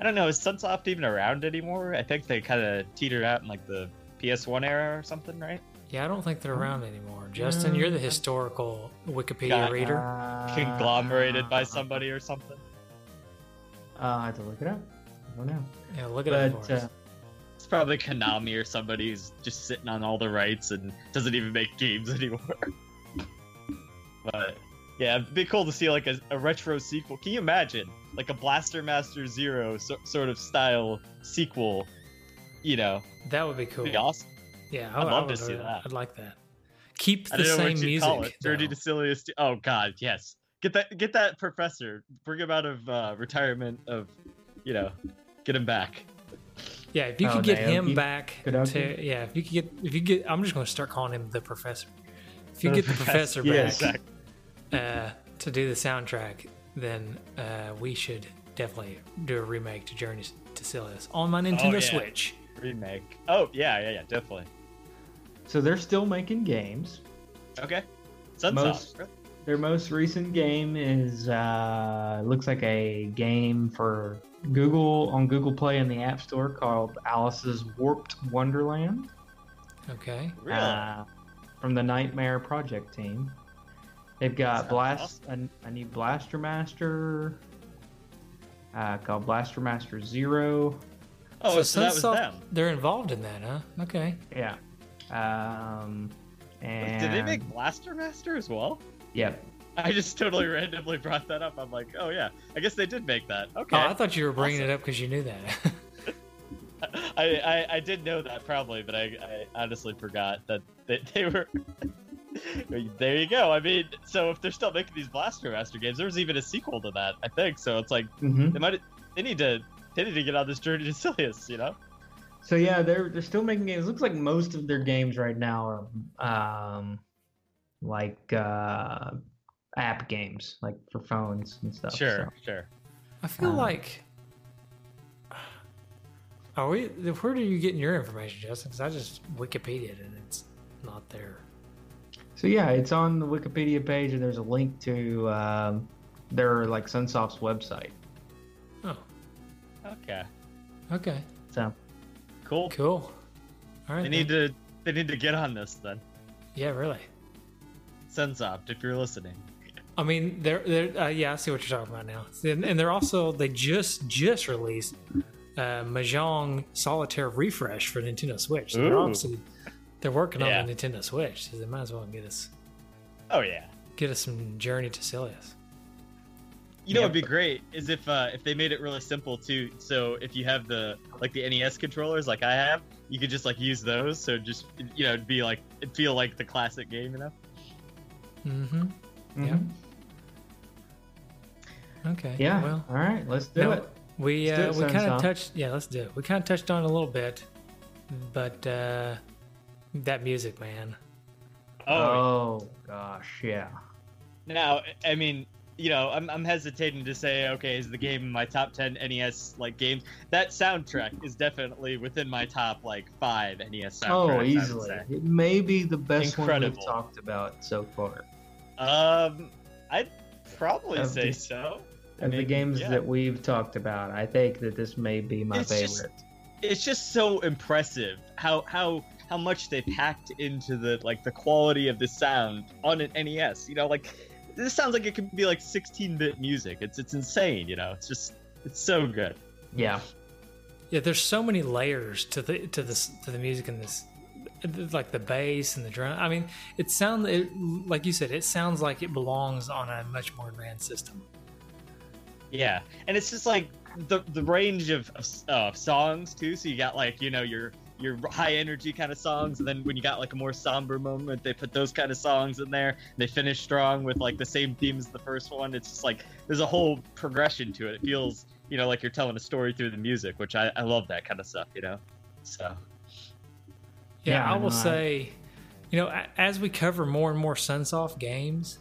I don't know. Is Sunsoft even around anymore? I think they kind of teetered out in like the PS1 era or something, right? Yeah, I don't think they're around anymore. Justin, you're the historical Wikipedia Got- reader. Uh, Conglomerated by somebody or something. Uh, I have to look it up. I don't know. Yeah, look it up But for us. uh, It's probably Konami or somebody who's just sitting on all the rights and doesn't even make games anymore. but Yeah, it'd be cool to see like a, a retro sequel. Can you imagine like a Blaster Master Zero so, sort of style sequel? You know, That would be cool. be awesome. Yeah, I'd I, love I would, to see that. I'd like that. Keep I the don't know same what you music. call it. Dirty though. Decilius. Oh God, yes. Get that, get that professor. Bring him out of uh, retirement. Of, you know, get him back. Yeah, if you Oh, could get him back Kudoki? to yeah, if you could get if you get I'm just going to start calling him the professor. If you get the professor Yeah, back exactly. Uh, to do the soundtrack, then uh, we should definitely do a remake to Journey to Silius on my Nintendo Oh, yeah. Switch. Remake. Oh yeah, yeah, yeah, definitely. So they're still making games. Okay. Sunsoft. Most- Their most recent game is uh, looks like a game for Google on Google Play in the App Store called Alice's Warped Wonderland Okay. Really? uh, from the Nightmare Project team. They've got Blast I, a new Blaster Master uh, called Blaster Master Zero. oh, so, that was them. They're involved in that, huh? Okay. Yeah. Um, and Did they make Blaster Master as well? Yep. I just totally randomly brought that up. I'm like, oh yeah, I guess they did make that. Okay. Oh, I thought you were bringing Awesome. it up because you knew that. I, I I did know that probably, but I, I honestly forgot that they, they were. There you go. I mean, so if they're still making these Blaster Master games, there was even a sequel to that, I think. So it's like hmm they might they need to they need to get on this journey to Silius, you know? So yeah, they're they're still making games. It Looks like most of their games right now are um, like uh, app games, like for phones and stuff. Sure, sure. I feel Um, like. Are we? Where are you getting your information, Justin? Because I just Wikipedia and it's not there. So yeah, it's on the Wikipedia page, and there's a link to um, their like Sunsoft's website. Oh, Okay, okay, So cool. cool. All right. They need to they need to get on this then. Yeah, really. Sunsoft, if you're listening. I mean, they're they're uh, yeah. I see what you're talking about now. And, and they're also they just just released uh, Mahjong Solitaire Refresh for Nintendo Switch. So they're obviously they're working Yeah. on the Nintendo Switch. So they might as well get us Oh yeah. get us some Journey to Silius. You know Yeah. what'd be great is if uh, if they made it really simple too. So if you have the like the NES controllers like I have, you could just like use those. So just you know it'd be like it'd feel like the classic game, you know. Mm-hmm. Yeah. mhm. Okay. yeah. Well, All right, let's do No, it. we Let's do uh, it, we kind of touched. Yeah, let's do it. We kind of touched on it a little bit, but uh, that music, man. Oh gosh, yeah. Now, I mean, you know, I'm, I'm hesitating to say, okay, is the game in my top 10 NES like games? That soundtrack is definitely within my top like five NES soundtracks. Oh, easily. It may be the best one Incredible. we've talked about so far. Um, I'd probably Of say the- so. I Of the games yeah. that we've talked about, I think that this may be my It's just- favorite. it's just so impressive how how how much they packed into the like the quality of the sound on an NES. You know, like this sounds like it could be like 16-bit music. It's it's insane. You know, it's just it's so good. Yeah. Yeah, there's so many layers to the to this to the music in this, like the bass and the drum. I mean, it sounds it, like you said. It sounds like it belongs on a much more advanced system. Yeah, and it's just like the the range of, of uh, songs too. So you got like you know your your high energy kind of songs, and then when you got like a more somber moment, they put those kind of songs in there. They finish strong with like the same theme as the first one. It's just like there's a whole progression to it. It feels you know like you're telling a story through the music, which I, I love that kind of stuff. You know, so Yeah, Yeah, I will I- say, you know, as we cover more and more Sunsoft games,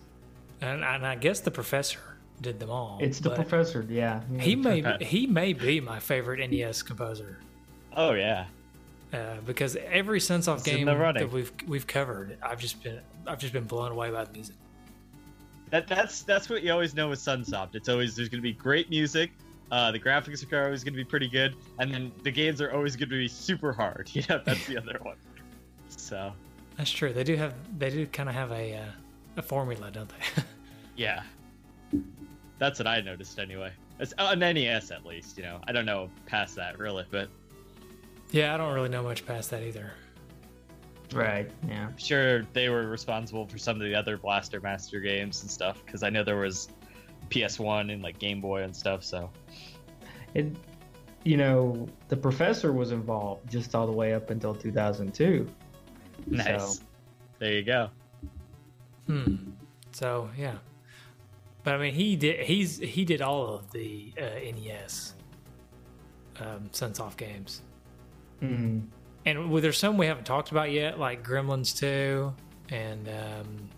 and, and I guess the professor did them all. It's the professor, yeah. He may he may be my favorite NES composer. oh yeah, Uh, because every Sunsoft It's in game that we've we've covered, I've just been I've just been blown away by the music. that that's that's what you always know with Sunsoft. It's always there's gonna be great music. Uh, the graphics are always going to be pretty good, and then the games are always going to be super hard. You know, that's the other one. So, That's true. They do have they do kind of have a uh, a formula, don't they? yeah, that's what I noticed anyway. It's on NES at least. You know, I don't know past that really, but yeah, I don't really know much past that either. Right. Yeah. I'm sure they were responsible for some of the other Blaster Master games and stuff because I know there was PS1 and like Game Boy and stuff. So It, you know, the professor was involved just all the way up until 2002. nice. So- There you go. Hmm. So yeah, but I mean, he did. He's he did all of the uh, NES um, Sunsoft games, Mhm. and well, there's some we haven't talked about yet, like Gremlins Two and um,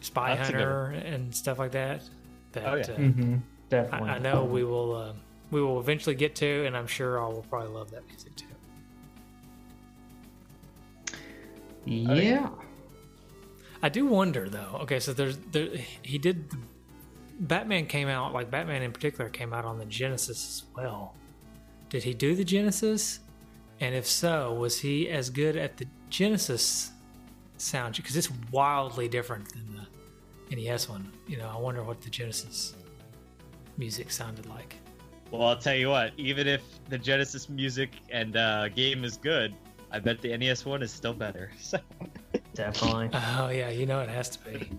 Spy That's Hunter and stuff like that. That Oh, yeah. uh, Mhm. Definitely. I know we will. Uh, we will eventually get to, and I'm sure I will probably love that music too. Yeah. I do wonder though. Okay, so there's there he did Batman came out like Batman in particular came out on the Genesis as well. Did he do the Genesis? And if so, was he as good at the Genesis sound? Because it's wildly different than the NES one. You know, I wonder what the Genesis music sounded like. Well, I'll tell you what. Even if the Genesis music and uh, game is good, I bet the NES one is still better. So Definitely. Oh yeah, you know it has to be.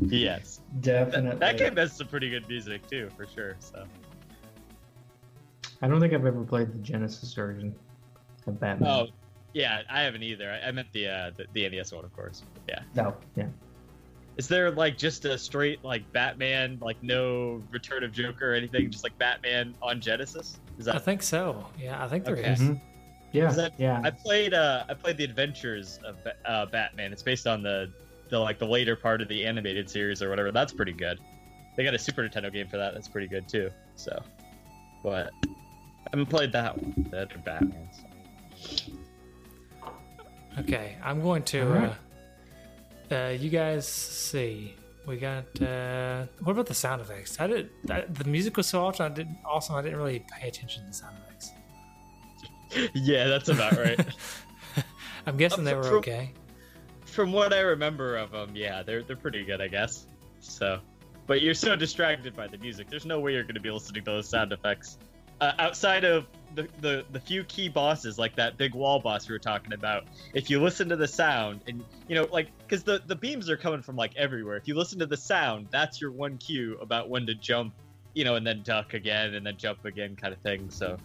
yes, Definitely. that, that game has some pretty good music too, for sure. So I don't think I've ever played the Genesis version of Batman. oh yeah, I haven't either. I, I meant the, uh, the the NES one, of course. Yeah. No. Yeah. Is there like just a straight like Batman, like no Return of Joker or anything, just like Batman on Genesis? Is I think so. Yeah, I think there is. Okay. Mhm. Yeah. Is that- yeah. I played uh I played the Adventures of uh, Batman. It's based on the the like the later part of the animated series or whatever. That's pretty good. They got a Super Nintendo game for that. That's pretty good too. So, but I haven't played that one. The other Batman. So. Okay, I'm going to. Alright. Uh, uh, you guys see. We got. Uh, what about the sound effects? I did. I, the music was so awesome. I didn't. Awesome. I didn't really pay attention to the sound effects. Yeah, that's about right. I'm guessing Uh, they were from- okay. From what I remember of them, yeah, they're they're pretty good, I guess. So, but you're so distracted by the music. There's no way you're going to be listening to those sound effects uh, outside of the, the the few key bosses, like that big wall boss we were talking about. If you listen to the sound, and you know, like, because the the beams are coming from like everywhere. If you listen to the sound, that's your one cue about when to jump, you know, and then duck again, and then jump again, kind of thing. So.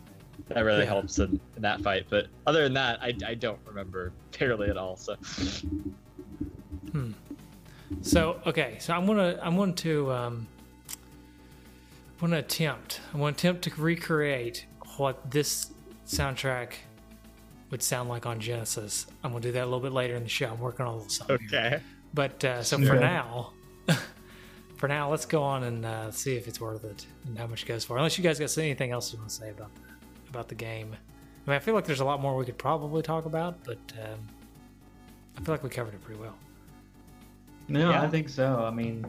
That really helps in, in that fight, but other than that, I, I don't remember barely at all. So Hmm. So okay, so I'm gonna I'm going to um, I'm gonna attempt I'm gonna attempt to recreate what this soundtrack would sound like on Genesis. I'm gonna do that a little bit later in the show. I'm working on a little something. here. okay. But uh, so for now, for now, let's go on and uh, see if it's worth it and how much it goes for. Unless you guys got anything else you want to say about the, about the game. I mean, I feel like there's a lot more we could probably talk about, but um, I feel like we covered it pretty well. no, Yeah. I think so. I mean,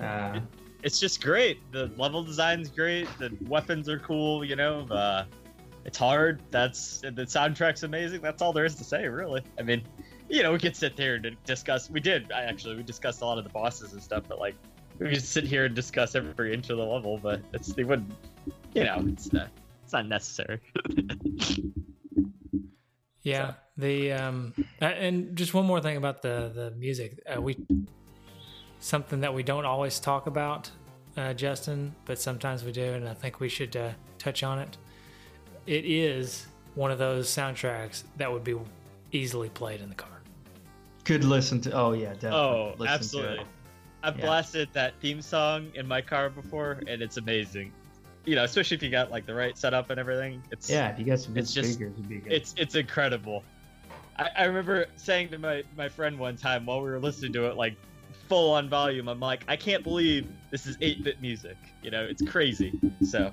uh, it's just great. The level design's great. The weapons are cool. You know, uh, it's hard. That's the soundtrack's amazing. That's all there is to say, really. I mean, you know, we could sit there and discuss. We did I actually. We discussed a lot of the bosses and stuff, but like, we could sit here and discuss every inch of the level. But it's they wouldn't. You know, it's uh, it's not necessary. Yeah, the um, and just one more thing about the the music. Uh, we something that we don't always talk about, uh, Justin, but sometimes we do, and I think we should uh, touch on it. It is one of those soundtracks that would be easily played in the car. could listen to. Oh yeah, definitely. oh, listen to absolutely. it. I've Yeah. blasted that theme song in my car before, and it's amazing. You know, especially if you got like the right setup and everything. It's Yeah, if you got some good It's just- it'd be good. it's it's incredible. I, I remember saying to my my friend one time while we were listening to it, like full on volume, I'm like, I can't believe this is 8-bit music. You know, it's crazy. So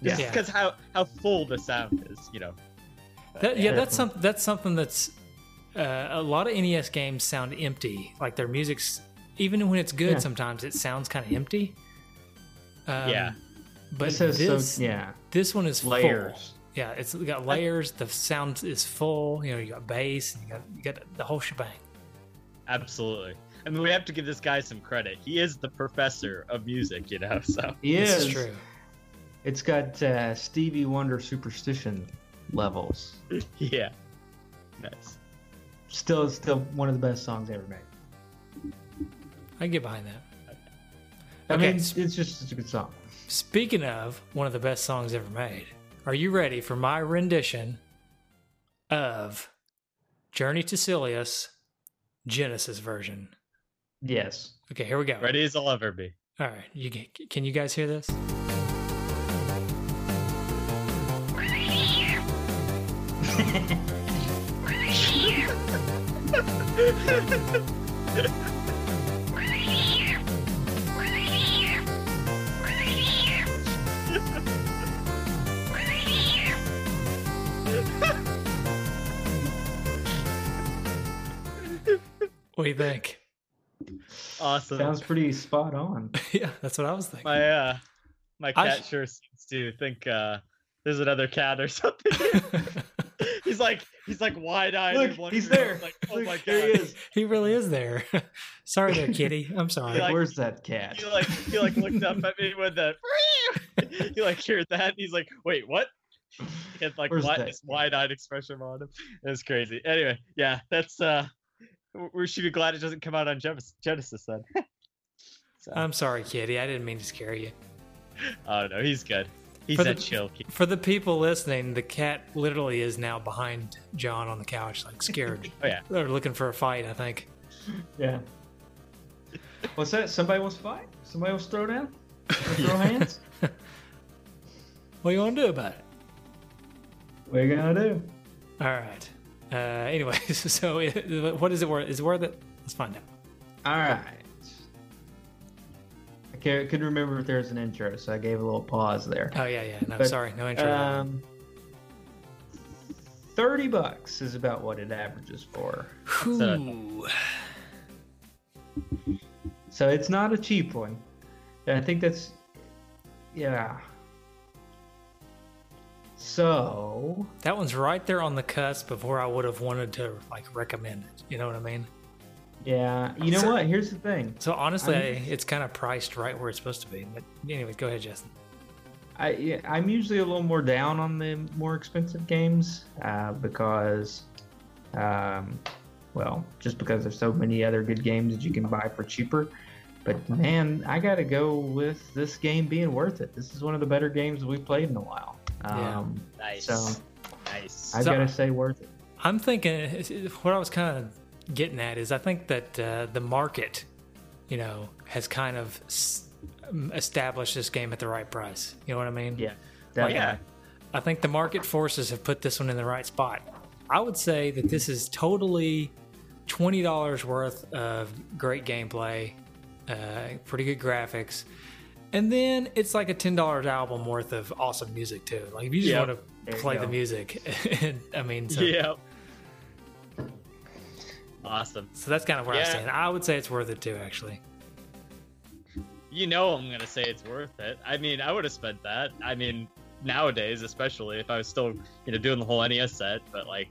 Yeah. Yeah. because how how full the sound is. You know. That, yeah, that's Definitely. something. That's something that's uh, a lot of NES games sound empty. Like their music's even when it's good, Yeah. sometimes it sounds kind of empty. Um, Yeah. but this has this so yeah this one is full. layers. Yeah, it's got layers. The sound is full. You know, you got bass. And you got you got the whole shebang. Absolutely. I mean, we have to give this guy some credit. He is the professor of music, you know. So He is. is true. It's got uh, Stevie Wonder superstition levels. yeah. Nice. Still, still one of the best songs ever made. I can get behind that. I Okay, mean, s- it's just such a good song. Speaking of one of the best songs ever made, are you ready for my rendition of Journey to Silius Genesis version? Yes. Okay, here we go. Ready as I'll ever be. All right, you g- can you guys hear this? What do you think? Awesome. Sounds pretty spot on. yeah, that's what I was thinking. my uh, my cat sh- sure seems to think uh, there's another cat or something. he's like he's like wide eyed. Look, he's there. Like, oh Look, my god. there he is. he really is there. sorry there, kitty. I'm sorry. like- Where's that cat? He like he like looked up at me with the he like heard that and he's like, wait, what? He had like Where's wi- that this wide eyed expression on him. It was crazy. Anyway, yeah, that's uh w- we should be glad it doesn't come out on Genesis, Genesis then. so, I'm sorry, kitty. I didn't mean to scare you. oh no, he's good. He's For a the- chill kid. For the people listening, the cat literally is now behind John on the couch, like scared. Oh yeah. They're looking for a fight, I think. Yeah. What's that? Somebody wants to fight? Somebody wants to throw down? Wanna Throw hands? What do you gonna do about it? What are you gonna do? All right. Uh, anyways, so it, what is it worth? Is it worth it? Let's find out. All right. I can't, couldn't remember if there was an intro, so I gave a little pause there. Oh yeah, yeah. No, But, sorry, no intro. Um, thirty bucks is about what it averages for. So it's not a cheap one. And I think that's yeah. So That one's right there on the cusp of where I would have wanted to like recommend it. You know what I mean? yeah, you know So- what? Here's the thing. So honestly, I'm- it's kind of priced right where it's supposed to be. But anyways, go ahead, Justin. I yeah, I'm usually a little more down on the more expensive games uh, because, um, well, just because there's so many other good games that you can buy for cheaper. But man, I got to go with this game being worth it. This is one of the better games we've played in a while. Yeah. Um, Nice. So nice. I've So- got to say worth it. I'm thinking what I was kind of getting at is I think that uh, the market, you know, has kind of um, established this game at the right price. You know what I mean? Yeah, Like, yeah. I think the market forces have put this one in the right spot. I would say that this is totally twenty dollars worth of great gameplay, uh, pretty good graphics, and then it's like a ten dollars album worth of awesome music too. Like if you just Yep. want to play the music, I mean, so, yeah. Awesome. so that's kind of where I Yeah. stand. I would say it's worth it too, actually. You know I'm gonna say it's worth it. I mean, I would have spent that. I mean, nowadays, especially if I was still, you know, doing the whole NES set, but like,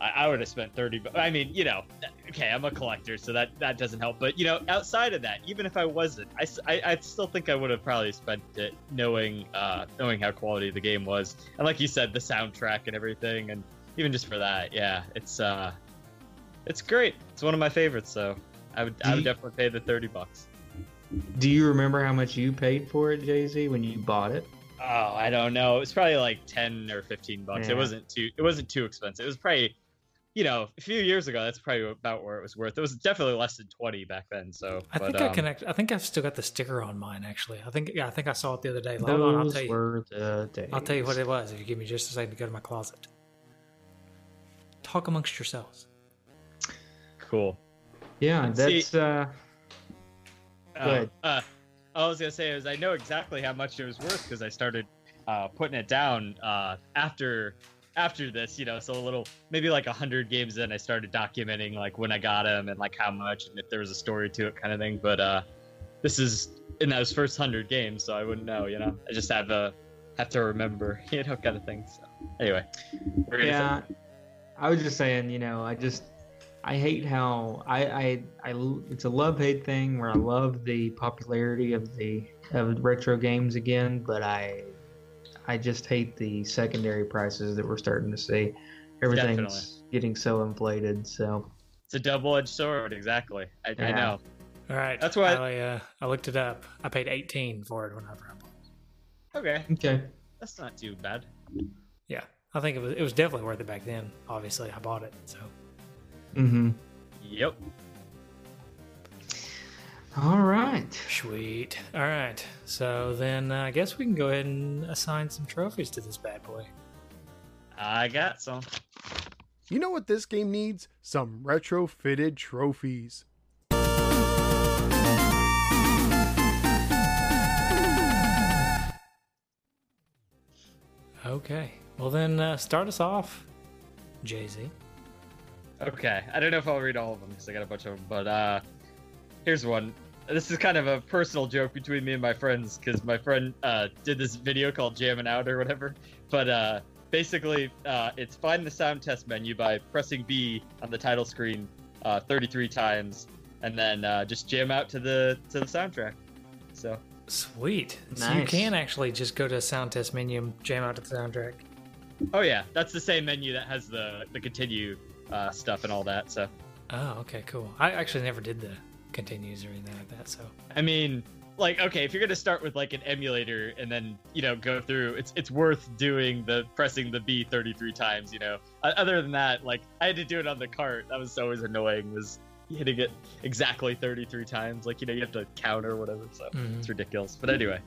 I, I would have spent thirty. bu- I mean, you know, okay, I'm a collector, so that that doesn't help. But you know, outside of that, even if I wasn't, I I still think I would have probably spent it knowing, uh, knowing how quality the game was, and like you said, the soundtrack and everything, and even just for that, yeah, it's uh, it's great. It's one of my favorites, so I would I would definitely pay the thirty bucks. Do you remember how much you paid for it, Jay Z, when you bought it? Oh, I don't know. It was probably like ten or fifteen bucks. Yeah. It wasn't too. It wasn't too expensive. It was probably, you know, a few years ago. That's probably about where it was worth. It was definitely less than twenty back then. So I but, think I um, connect. I think I've still got the sticker on mine. Actually, I think yeah, I think I saw it the other day. Hold on, I'll Those tell you. the days. I'll tell you what it was if you give me just a second to go to my closet. Talk amongst yourselves. Cool. Yeah, See- that's uh, Uh, Good. Uh, all I was gonna say is I know exactly how much it was worth because I started uh, putting it down uh, after after this. You know, so a little maybe like a hundred games in, I started documenting like when I got them and like how much and if there was a story to it, kind of thing. But uh, this is in those first hundred games, so I wouldn't know. You know, I just have a have to remember, you know, kind of thing. So anyway, yeah. I was just saying, you know, I just I hate how I I it's a love hate thing where I love the popularity of the of retro games again, but I I just hate the secondary prices that we're starting to see. Everything's Definitely. getting so inflated. So It's a double-edged sword, exactly. I, I know. All right. That's why- I, uh, I looked it up. I paid 18 for it whenever I bought it. Okay, okay, that's not too bad. Yeah. I think it was it was definitely worth it back then. Obviously, I bought it. So mm-hmm. Yep. All right. sweet. All right. So then uh, I guess we can go ahead and assign some trophies to this bad boy. I got some. You know what this game needs? Some retrofitted trophies. Okay. Well then, uh, start us off, Jay Z. Okay, I don't know if I'll read all of them because I got a bunch of them, but uh, here's one. This is kind of a personal joke between me and my friends because my friend uh, did this video called "Jamming Out" or whatever. But uh, basically, uh, it's find the sound test menu by pressing B on the title screen uh, 33 times, and then uh, just jam out to the to the soundtrack. So Sweet. So you can actually just go to a sound test menu and jam out to the soundtrack. Oh yeah, that's the same menu that has the the continue uh, stuff and all that. So Oh, okay, cool. I actually never did the continues or anything like that. So I mean, like okay, if you're gonna start with like an emulator and then you know go through, it's it's worth doing the pressing the B 33 times. You know, other than that, like I had to do it on the cart. That was always annoying. Was hitting it exactly 33 times. Like you know, you have to count or whatever. So Mhm. it's ridiculous. But anyway,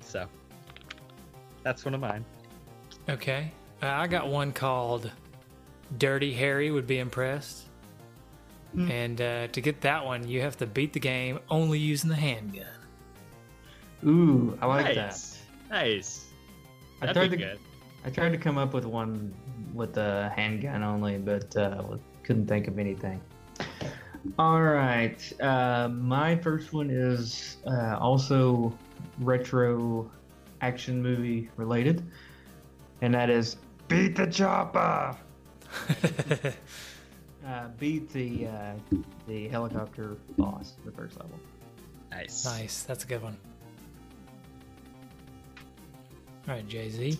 so that's one of mine. okay, uh, I got one called "Dirty Harry Would Be Impressed," Hmm. and uh, to get that one, you have to beat the game only using the handgun. Ooh, I like that. nice, nice. I That'd tried to good. I tried to come up with one with the handgun only, but uh, couldn't think of anything. All right, uh, my first one is uh, also retro action movie related, and that is beat the chopper. Uh, beat the uh, the helicopter boss, the first level. Nice. nice, that's a good one. All right, Jay Z.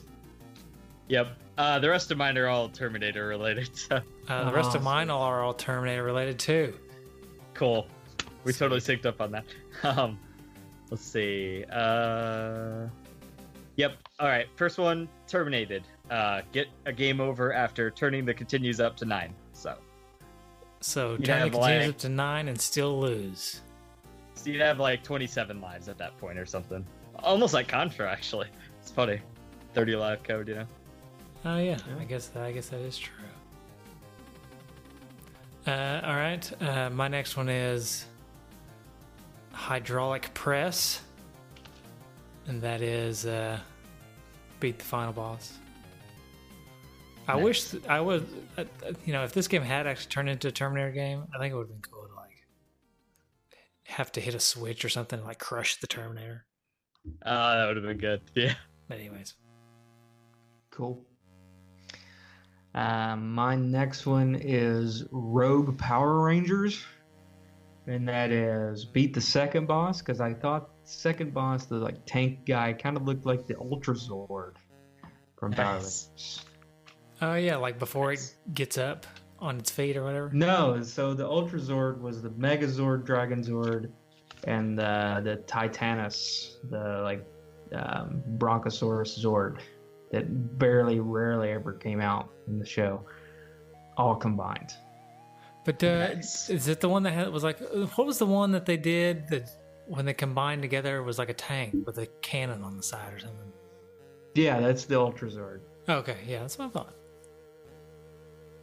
Yep. Uh, the rest of mine are all Terminator related. So Uh, the rest of Awesome. mine are all Terminator related too. cool. We totally synced up on that. Um, let's see. Uh, yep. All right. First one, terminated. Uh, get a game over after turning the continues up to nine. So, So You'd turn the have, continues like- up to nine and still lose. so you'd have like 27 lives at that point or something. Almost like Contra, actually. It's funny. 30 live code, you know. Oh yeah, Yeah. I guess that, I guess that is true. Uh, all right, uh, my next one is hydraulic press, and that is uh, beat the final boss. I Nice. wish th- I would, uh, uh, you know, if this game had actually turned into a Terminator game, I think it would have been cool to like have to hit a switch or something to like crush the Terminator. Uh, that would have been good. Yeah. But anyways, Cool. Um, my next one is Rogue Power Rangers, and that is beat the second boss because I thought second boss, the like tank guy, kind of looked like the Ultra Zord from Power Rangers. Oh yeah, like before it gets up on its feet or whatever. No, so the Ultra Zord was the Megazord, Dragon Zord, and the the Titanus, the like um, Bronchosaurus Zord that barely, rarely ever came out in the show, all combined. But uh, Nice. is it the one that had, was like what was the one that they did that when they combined together was like a tank with a cannon on the side or something? Yeah, that's the Ultra Zord. Okay, yeah, that's what I thought.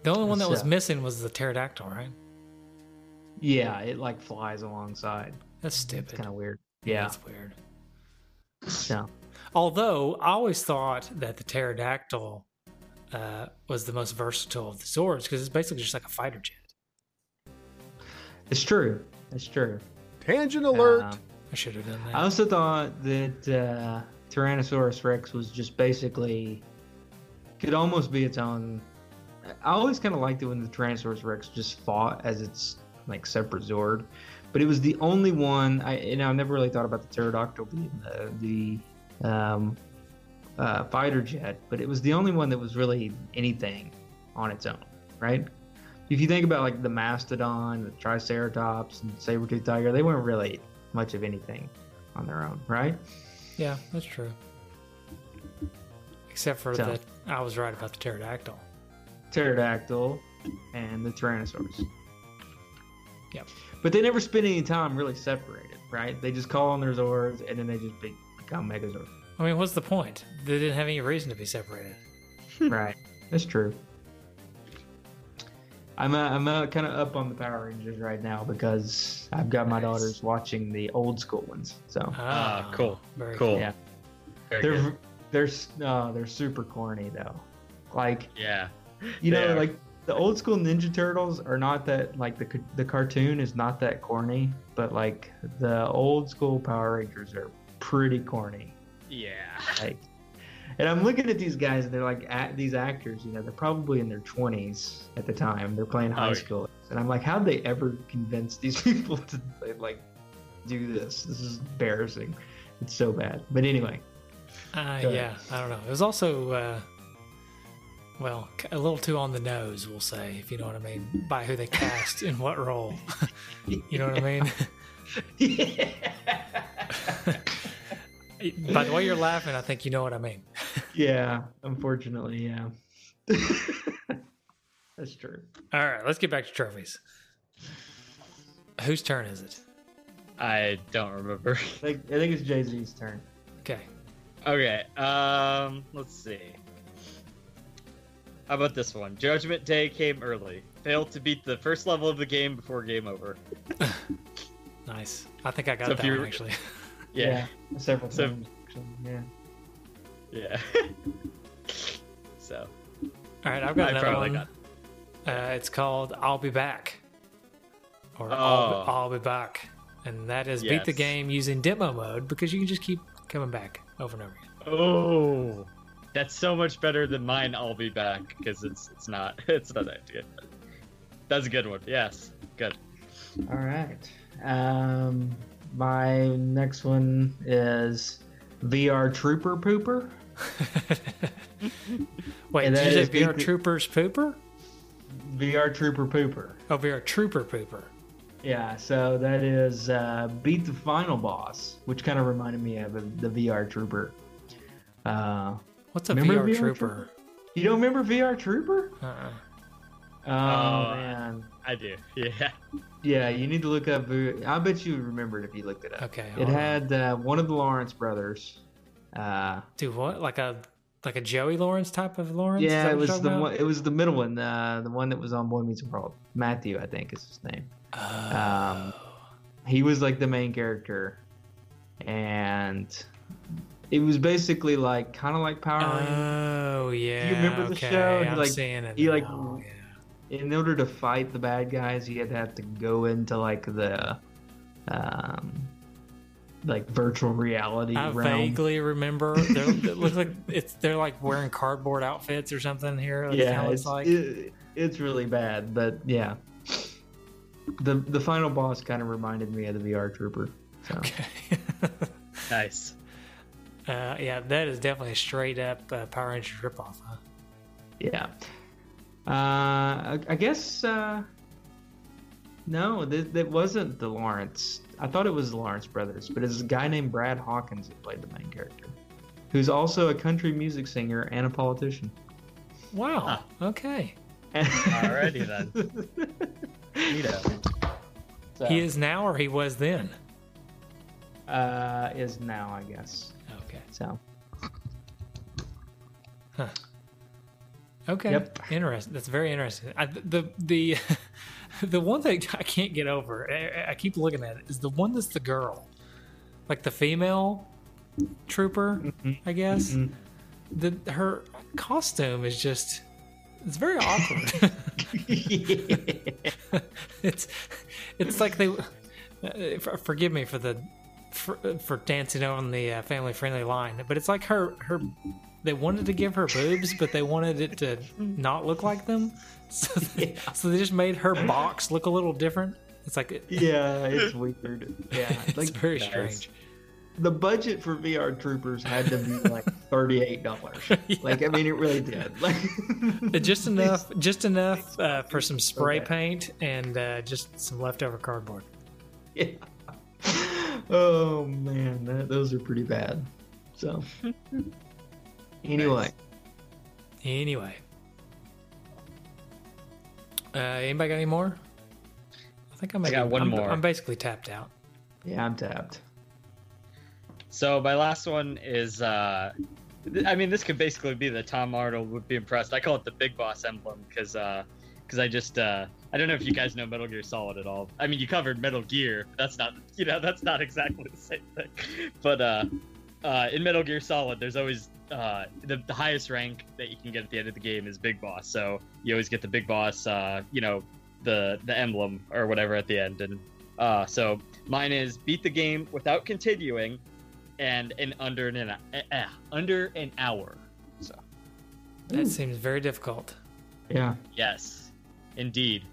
The only one that was missing was the pterodactyl, right? Yeah, it like flies alongside. That's It's stupid. kind of weird. Yeah. that's weird. So Although I always thought that the pterodactyl uh, was the most versatile of the Zords because it's basically just like a fighter jet. it's true. It's true. Tangent alert. Um, I should have done that. I also thought that uh, Tyrannosaurus Rex was just basically could almost be its own. I always kind of liked it when the Tyrannosaurus Rex just fought as its like separate Zord, but it was the only one. I you know I never really thought about the pterodactyl being the the um, uh, fighter jet, but it was the only one that was really anything on its own. right? If you think about like the mastodon, the triceratops, and saber-toothed tiger, they weren't really much of anything on their own, right? Yeah, that's true. Except for So- that, I was right about the pterodactyl. Pterodactyl and the Tyrannosaurus. Yep. But they never spend any time really separated, right? They just call on their Zords and then they just be, become Megazords. I mean, what's the point? They didn't have any reason to be separated. right. That's true. I'm uh, I'm uh, kind of up on the Power Rangers right now because I've got my Nice. daughters watching the old school ones. So Ah, cool. Very Cool. yeah, Very they're good. they're s- uh, they're super corny though. Like Yeah. You They know, like the old school Ninja Turtles are not that like the the cartoon is not that corny, but like the old school Power Rangers are pretty corny. Yeah. Like, and I'm looking at these guys, and they're like act, these actors. You know, they're probably in their 20s at the time. They're playing high Oh, school, and I'm like, how'd they ever convince these people to like do this? This is embarrassing. It's so bad. But anyway, Uh, yeah, I don't know. It was also, uh, well, a little too on the nose, we'll say, if you know what I mean, by who they cast in what role. you know what I mean? by the way you're laughing, I think you know what I mean. yeah, unfortunately, yeah. That's true. All right, let's get back to trophies. Whose turn is it? I don't remember. I think, I think it's Jay Z's turn. Okay. Okay. Um. Let's see. How about this one? Judgment Day came early. Failed to beat the first level of the game before game over. Nice. I think I got So that one actually. Yeah. several So- times. Actually. Yeah. Yeah. so. All right, I've got I another probably one. Uh, it's called "I'll Be Back," or Oh. I'll, be, "I'll Be Back," and that is beat the game using demo mode because you can just keep coming back over and over again. Oh. That's so much better than mine. I'll be back because it's it's not it's not that good. That's a good one. Yes. Good. All right. Um, my next one is VR Trooper Pooper. Wait, And did you is say VR beat Troopers Pooper? VR Trooper Pooper. Oh, VR Trooper Pooper. Yeah, so that is uh, beat the final boss, which kind of reminded me of the VR Trooper. Uh, What's a Remember VR, VR Trooper? Trooper? you don't remember VR Trooper? Uh-uh. Oh, Uh, man, I do. Yeah. yeah, you need to look up. I bet you remembered if you looked it up. Okay. It on. had uh, one of the Lawrence brothers. Uh, Dude, what? Like a like a Joey Lawrence type of Lawrence? Yeah, it was the talking one. It was the middle one, uh, the one that was on Boy Meets World. Matthew, I think is his name. about? Um, he was like the main character, and it was basically like kind of like Power Rangers. Oh yeah. Do You remember the okay. show? He, I'm like- seeing it. he, like, now, yeah. in order to fight the bad guys, you had to have to go into like the, um, like virtual reality I realm. vaguely remember. They're, it looks like it's they're like wearing cardboard outfits or something here. It yeah, it's like. it, it's really bad, but yeah. The the final boss kind of reminded me of the VR Trooper. So. okay. Nice. Uh, yeah, that is definitely a straight up uh, Power Rangers ripoff. Huh? Yeah. Uh, I, I guess. Uh, no, that, that wasn't the Lawrence. I thought it was the Lawrence brothers, but it's a guy named Brad Hawkins that played the main character, who's also a country music singer and a politician. Wow. Okay. Alrighty then. Neato. So, He is now, or he was then. uh, is now, I guess. Okay. So Okay. Yep. Interesting. That's very interesting. I, the the the one thing I can't get over, I, I keep looking at it, is the one that's the girl, like the female trooper, I guess. Mhm. The her costume is just it's very awkward. it's it's like they uh, forgive me for the for, for dancing on the uh, family friendly line, but it's like her her they wanted to give her boobs, but they wanted it to not look like them, so they, so they just made her box look a little different. It's like it, yeah, it's weird. Yeah, it's like very Nice. strange. the budget for VR Troopers had to be like thirty eight dollars. Like I mean, it really did. Like just enough, just enough uh, for some spray Okay. paint and uh, just some leftover cardboard. Yeah. Oh man, that, those are pretty bad. So anyway, Anyway, uh, anybody got any more? I think I'm. I got one I'm, more. I'm basically tapped out. yeah, I'm tapped. So my last one is, uh, th- I mean, this could basically be the Tom Arnold would be impressed. I call it the Big Boss emblem because, because I just, uh, I don't know if you guys know Metal Gear Solid at all. I mean, you covered Metal Gear. That's not, you know, that's not exactly the same thing. But uh, uh, in Metal Gear Solid, there's always uh, the, the highest rank that you can get at the end of the game is Big Boss. So you always get the Big Boss, uh, you know, the the emblem or whatever at the end. And uh, so mine is beat the game without continuing and in under an uh, uh, under an hour. So That seems very difficult. Yeah, yes, indeed,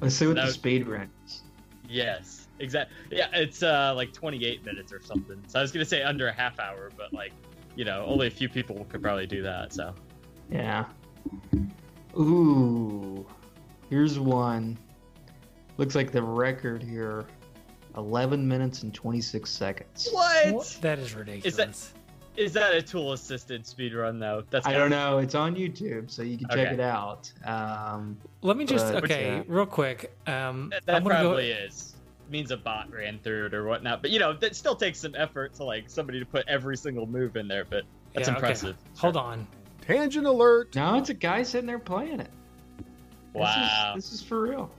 let's see what That the was- speed run is. yes, exactly. Yeah, it's uh like 28 minutes or something. So I was gonna say under a half hour, but like you know, only a few people could probably do that. So Yeah. Ooh, here's one. Looks like the record here, eleven minutes and twenty six seconds. what? That is ridiculous. Is that a tool assisted speed run though? That's I don't know. It's on YouTube, so you can check Okay. it out. Um, Let me just But- okay, Yeah. real quick. Um, That, that probably go. is. Means a bot ran through it or whatnot. But you know, that still takes some effort to like somebody to put every single move in there. But that's Yeah, okay. impressive. Hold on. Tangent alert. no, it's a guy sitting there playing it. This is- Wow. this is for real.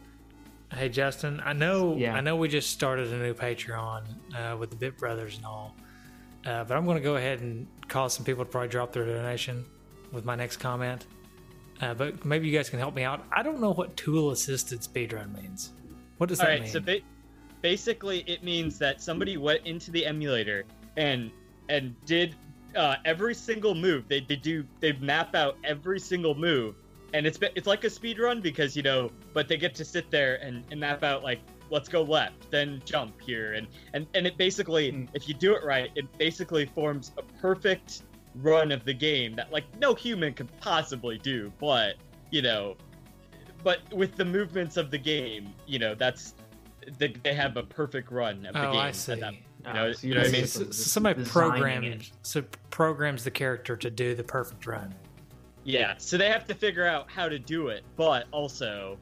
Hey Justin, I know Yeah. I know we just started a new Patreon uh, with the Bit Brothers and all, uh, but I'm going to go ahead and cause some people to probably drop their donation with my next comment. Uh, but maybe you guys can help me out. I don't know what tool assisted speedrun means. What does All that right, mean? so ba- basically it means that somebody went into the emulator and and did uh, every single move. They, they do they map out every single move, and it's it's like a speed run because you know, but they get to sit there and, and map out like let's go left, then jump here, and and and it basically Hmm. if you do it right, it basically forms a perfect run of the game that like no human could possibly do, but you know. But with the movements of the game, you know, that's they, they have a perfect run of the oh, game. I at see. that- Uh, know- so you know what I mean? basically S- just somebody designing programs it. so programs the character to do the perfect run. Yeah, so they have to figure out how to do it, but also,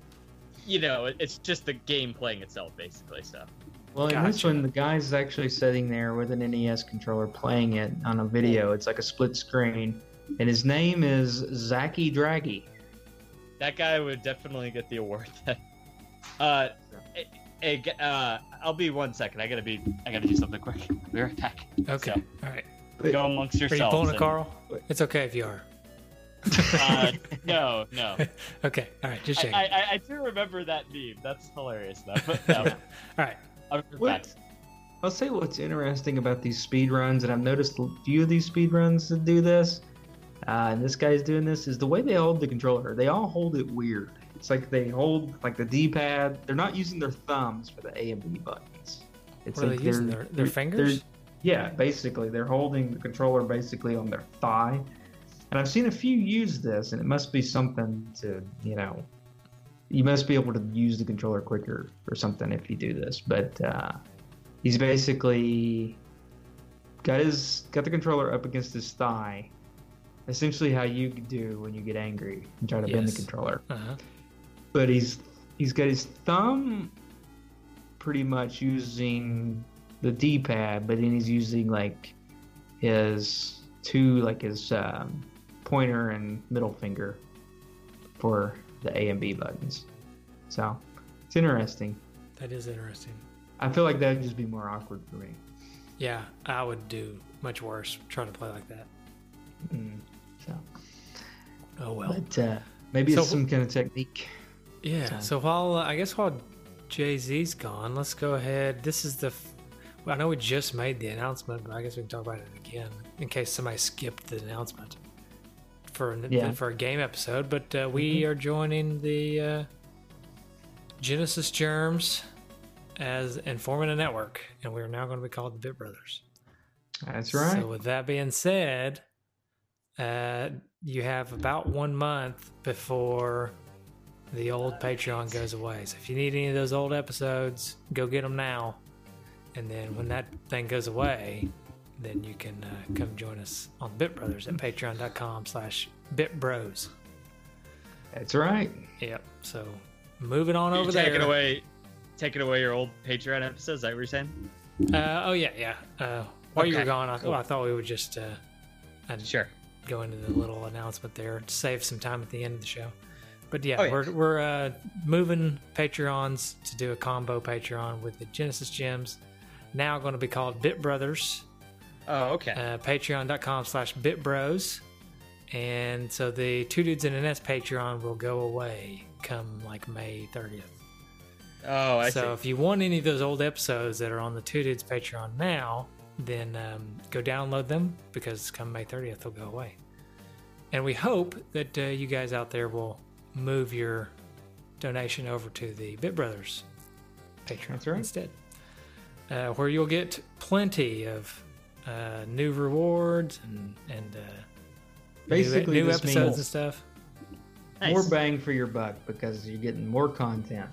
you know, it's just the game playing itself, basically. So, Well, in this Gotcha. one, the guy's actually sitting there with an NES controller playing it on a video. It's like a split screen, and his name is Zaki Draggy. that guy would definitely get the award. Then. uh, hey, hey, uh, I'll be one second. I gotta be. I gotta do something quick. I'll be right back. Okay, So, all right. go amongst yourselves. Are you yourselves. pulling a and- Carl? It's okay if you are. Uh, no, no. okay, all right, just I, checking. I, I- I do remember that meme. That's hilarious, though. But no, all right. I'll What? I'll say what's interesting about these speed runs, and I've noticed a few of these speed runs that do this, uh, and this guy's doing this, is the way they hold the controller. They all hold it weird. It's like they hold like the D-pad. They're not using their thumbs for the A and B buttons. It's What are like they they're, Their, their fingers? they're- yeah, basically, they're holding the controller basically on their thigh. And I've seen a few use this, and it must be something to, you know, you must be able to use the controller quicker or something if you do this. But uh, he's basically got his got the controller up against his thigh, essentially how you do when you get angry and try to bend the controller Uh-huh. but he's he's got his thumb pretty much using the D-pad, but then he's using like his two like his um, pointer and middle finger for the A and B buttons. So it's interesting. That is interesting. I feel like that would just be more awkward for me. Yeah, I would do much worse trying to play like that. Mm, so, Oh well. but uh, maybe So- it's some kind of technique. Yeah. So- So while uh, I guess while Jay Z's gone, let's go ahead. This is the. F- well, I know we just made the announcement, but I guess we can talk about it again in case somebody skipped the announcement for Yeah. for a game episode. But uh, we are joining the uh, Genesis Gems as and forming a network, and we're now going to be called the Bit Brothers. That's right. So, with that being said, uh, you have about one month before the old Patreon goes away. So, if you need any of those old episodes, go get them now. And then when that thing goes away, then you can uh, come join us on Bit Brothers at patreon.com slash bitbros. That's right. Yep. So, moving on You're over taking there. away, taking away your old Patreon episodes. Is that what you're saying? Uh, oh, yeah, yeah. Uh, while you were gone, I, cool. I thought we would just uh, I'd Sure. go into the little announcement there to save some time at the end of the show. But yeah, Oh, yeah. we're we're uh, moving Patreons to do a combo Patreon with the Genesis Gems. Now going to be called Bit Brothers. Oh, okay. Uh, Patreon.com slash BitBros. And so the Two Dudes in an NES Patreon will go away come like May 30th. oh, I so see. if you want any of those old episodes that are on the Two Dudes Patreon now, then um, go download them because come May 30th they'll go away. And we hope that uh, you guys out there will move your donation over to the Bit Brothers Patreon right. instead, uh, where you'll get plenty of uh, new rewards and and uh, Basically, new, new episodes means and stuff. Nice. more bang for your buck because you're getting more content,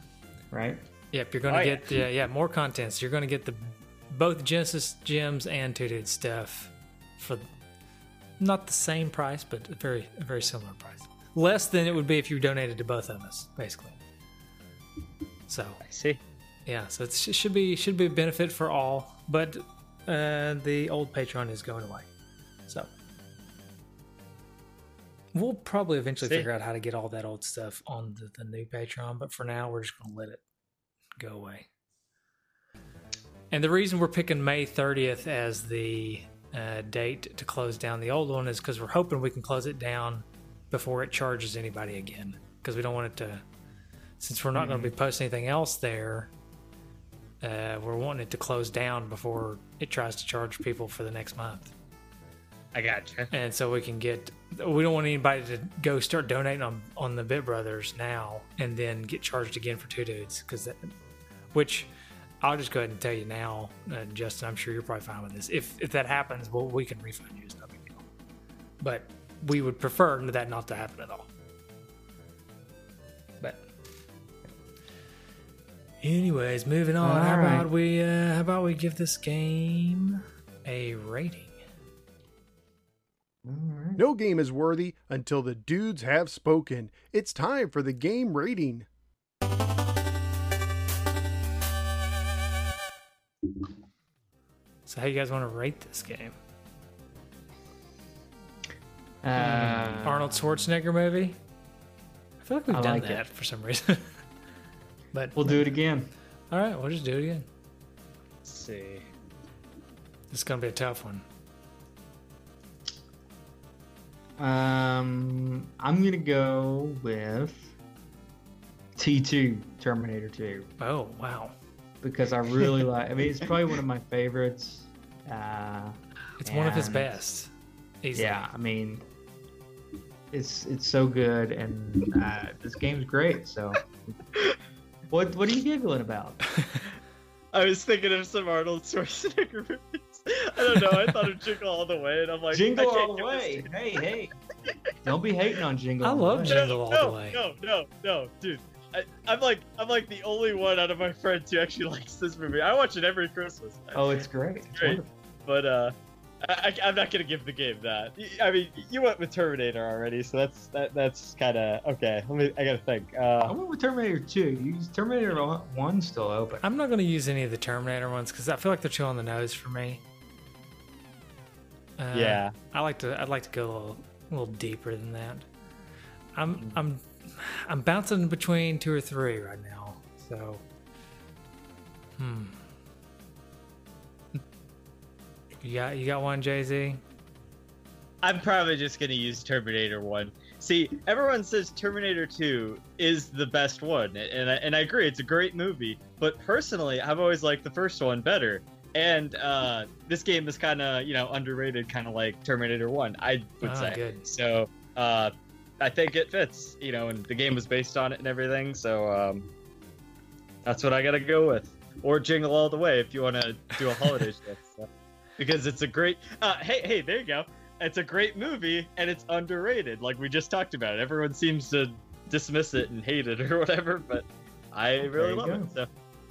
right? Yep, you're gonna Oh, get yeah. yeah more content. So you're gonna get the both Genesis gems and Two Dude stuff for not the same price, but a very a very similar price. Less than it would be if you donated to both of us, basically. So I see. yeah, so it's, it should be should be a benefit for all, but uh, the old Patreon is going away. So we'll probably eventually See. figure out how to get all that old stuff on the, the new Patreon, but for now we're just going to let it go away. And the reason we're picking May 30th as the uh, date to close down the old one is because we're hoping we can close it down before it charges anybody again. Because we don't want it to, since we're not going to be posting anything else there, uh, we're wanting it to close down before it tries to charge people for the next month. I gotcha. And so we can get, we don't want anybody to go start donating on, on the Bit Brothers now and then get charged again for two dudes. Because that, which I'll just go ahead and tell you now, uh, Justin, I'm sure you're probably fine with this. If, if that happens, well, we can refund you. It's no big deal. But we would prefer that not to happen at all. Anyways, moving on. how All right. about we uh, how about we give this game a rating? All right. No game is worthy until the dudes have spoken. It's time for the game rating. So how you guys want to rate this game? Uh, Arnold Schwarzenegger movie? I feel like we've I done like that it. for some reason. but We'll do it again. all right, we'll just do it again. Let's see. This is gonna be a tough one. Um, I'm gonna go with T2 Terminator 2 Oh wow, because I really like. I mean, it's probably one of my favorites. Uh, it's one of his best. Easily. yeah, I mean, it's it's so good, and uh, this game's great. So, what what are you giggling about? I was thinking of some Arnold Schwarzenegger movies. I don't know. I thought of Jingle All the Way, and I'm like, I Jingle can't all the way! Hey, hey! Don't be hating on Jingle. I love Way. Jingle. Jingle All no, the Way. No, no, no, dude. I, I'm like, I'm like the only one out of my friends who actually likes this movie. I watch it every Christmas. Oh, it's great. It's Great. wonderful. but uh, I, I, I'm not gonna give the game that. I mean, you went with Terminator already, so that's that, that's kind of okay. Let me. I gotta think. I Uh, went with Terminator 2. You Terminator 1 still open. I'm not gonna use any of the Terminator ones because I feel like they're too on the nose for me. Uh, yeah. I like to. I'd like to go a little, a little deeper than that. I'm. I'm. I'm bouncing between two or three right now. So. Hmm. You got. You got one, Jay Z. I'm probably just gonna use Terminator One. See, everyone says Terminator Two is the best one, and I, and I agree, it's a great movie. But personally, I've always liked the first one better. And uh, this game is kind of you know underrated, kind of like Terminator One, I would Ah, say. good. So uh, I think it fits, you know, and the game was based on it and everything. So um, that's what I gotta go with. or Jingle All the Way if you want to do a holiday show. So, because it's a great. Uh, hey, hey, there you go. It's a great movie and it's underrated, like we just talked about. Everyone seems to dismiss it and hate it or whatever, but I really you love go. it. So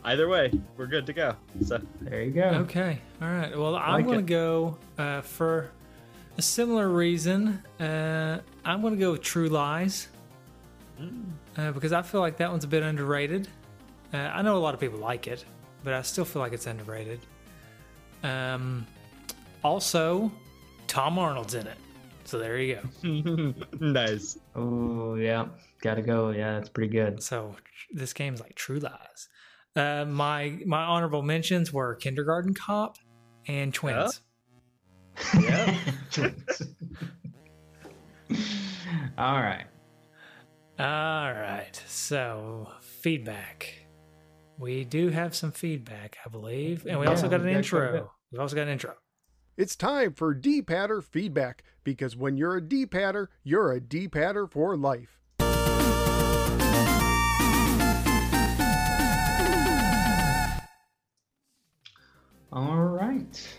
either way, we're good to go. So There you go. Okay. All right. Well, I'm Like going to it. go uh, for a similar reason. Uh, I'm going to go with True Lies uh, because I feel like that one's a bit underrated. Uh, I know a lot of people like it, but I still feel like it's underrated. Um, also, Tom Arnold's in it. So there you go. nice. Oh yeah, gotta go. Yeah, that's pretty good. So this game's like True Lies. Uh, my my honorable mentions were Kindergarten Cop and Twins. Yeah. All right. All right. So feedback. We do have some feedback, I believe, and we also got an we got quite a bit. intro. We've also got an intro. It's time for D-Patter feedback because when you're a D-Patter, you're a D-Patter for life. All right.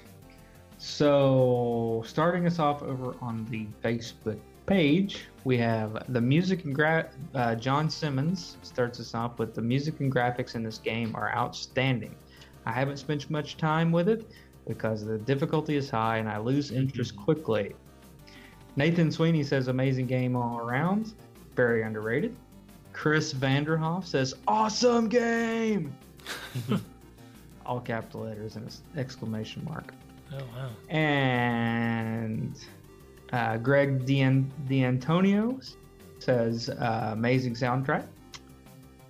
So, starting us off over on the Facebook page, we have the music and gra- uh, John Simmons starts us off with the music and graphics in this game are outstanding. I haven't spent much time with it because the difficulty is high and I lose interest quickly. Nathan Sweeney says amazing game all around, very underrated. Chris Vanderhoff says awesome game. all capital letters and an exclamation mark. Oh wow. And uh, Greg D'An- D'Antonio says uh, amazing soundtrack.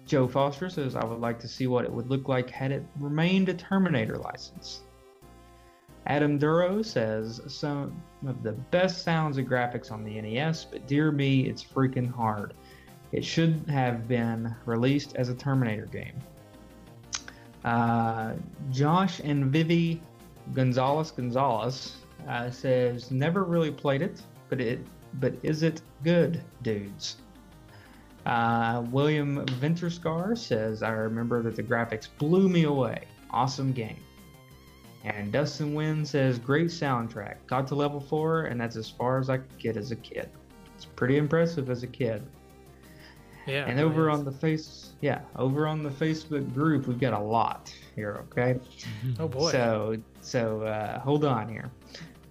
Joe Foster says I would like to see what it would look like had it remained a Terminator license. Adam Duro says some of the best sounds and graphics on the NES, but dear me, it's freaking hard. It should have been released as a Terminator game. Uh, Josh and Vivi Gonzalez Gonzalez uh, says never really played it, but it but is it good, dudes? Uh, William Venterscar says I remember that the graphics blew me away. Awesome game. And Dustin Wynn says great soundtrack. Got to level four, and that's as far as I could get as a kid. It's pretty impressive as a kid. Yeah. And over is. on the face, yeah, over on the Facebook group, we've got a lot here. Okay. Oh boy. So, so uh, hold on here.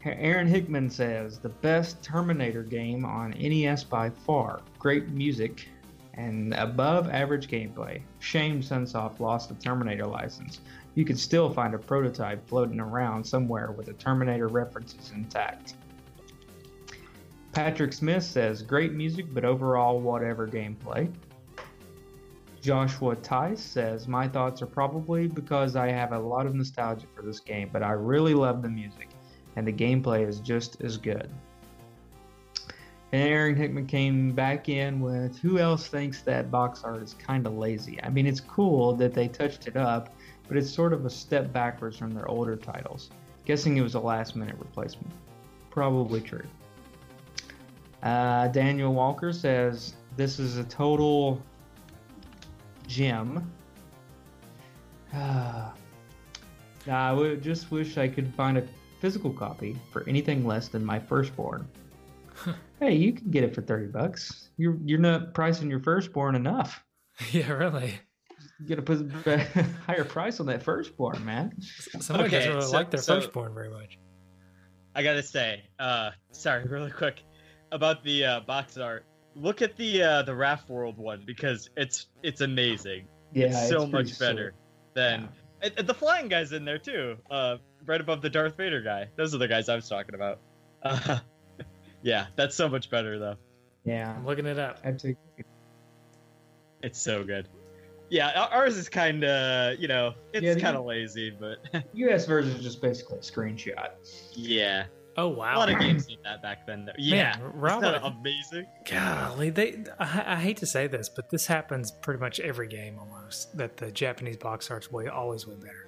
Aaron Hickman says the best Terminator game on NES by far. Great music and above average gameplay. Shame Sunsoft lost the Terminator license. You could still find a prototype floating around somewhere with the Terminator references intact. Patrick Smith says great music, but overall, whatever gameplay. Joshua Tice says, My thoughts are probably because I have a lot of nostalgia for this game, but I really love the music, and the gameplay is just as good. And Aaron Hickman came back in with, Who else thinks that box art is kind of lazy? I mean, it's cool that they touched it up, but it's sort of a step backwards from their older titles. Guessing it was a last minute replacement. Probably true. Uh, Daniel Walker says, This is a total gem. I would just wish I could find a physical copy for anything less than my firstborn. hey, you can get it for thirty bucks. You're you're not pricing your firstborn enough. yeah, really. You get a higher price on that firstborn, man. Somebody Okay, doesn't really so- like their so- firstborn very much. I gotta say, uh, sorry, really quick about the uh, box art. Look at the uh, the Raf World one because it's it's amazing. Yeah, it's so pretty much better than Yeah. and, and the flying guys in there too. Uh, right above the Darth Vader guy. Those are the guys I was talking about. Uh, yeah, that's so much better though. Yeah, I'm looking it up. absolutely. It's so good. Yeah, ours is kind of you know it's Yeah, kind of lazy, but U.S. version is just basically a screenshot. yeah, Oh wow! a lot of games did that back then. Though. Yeah, Man, Isn't Robert, that amazing. golly, they. I, I hate to say this, but this happens pretty much every game almost. That the Japanese box art's way always way better.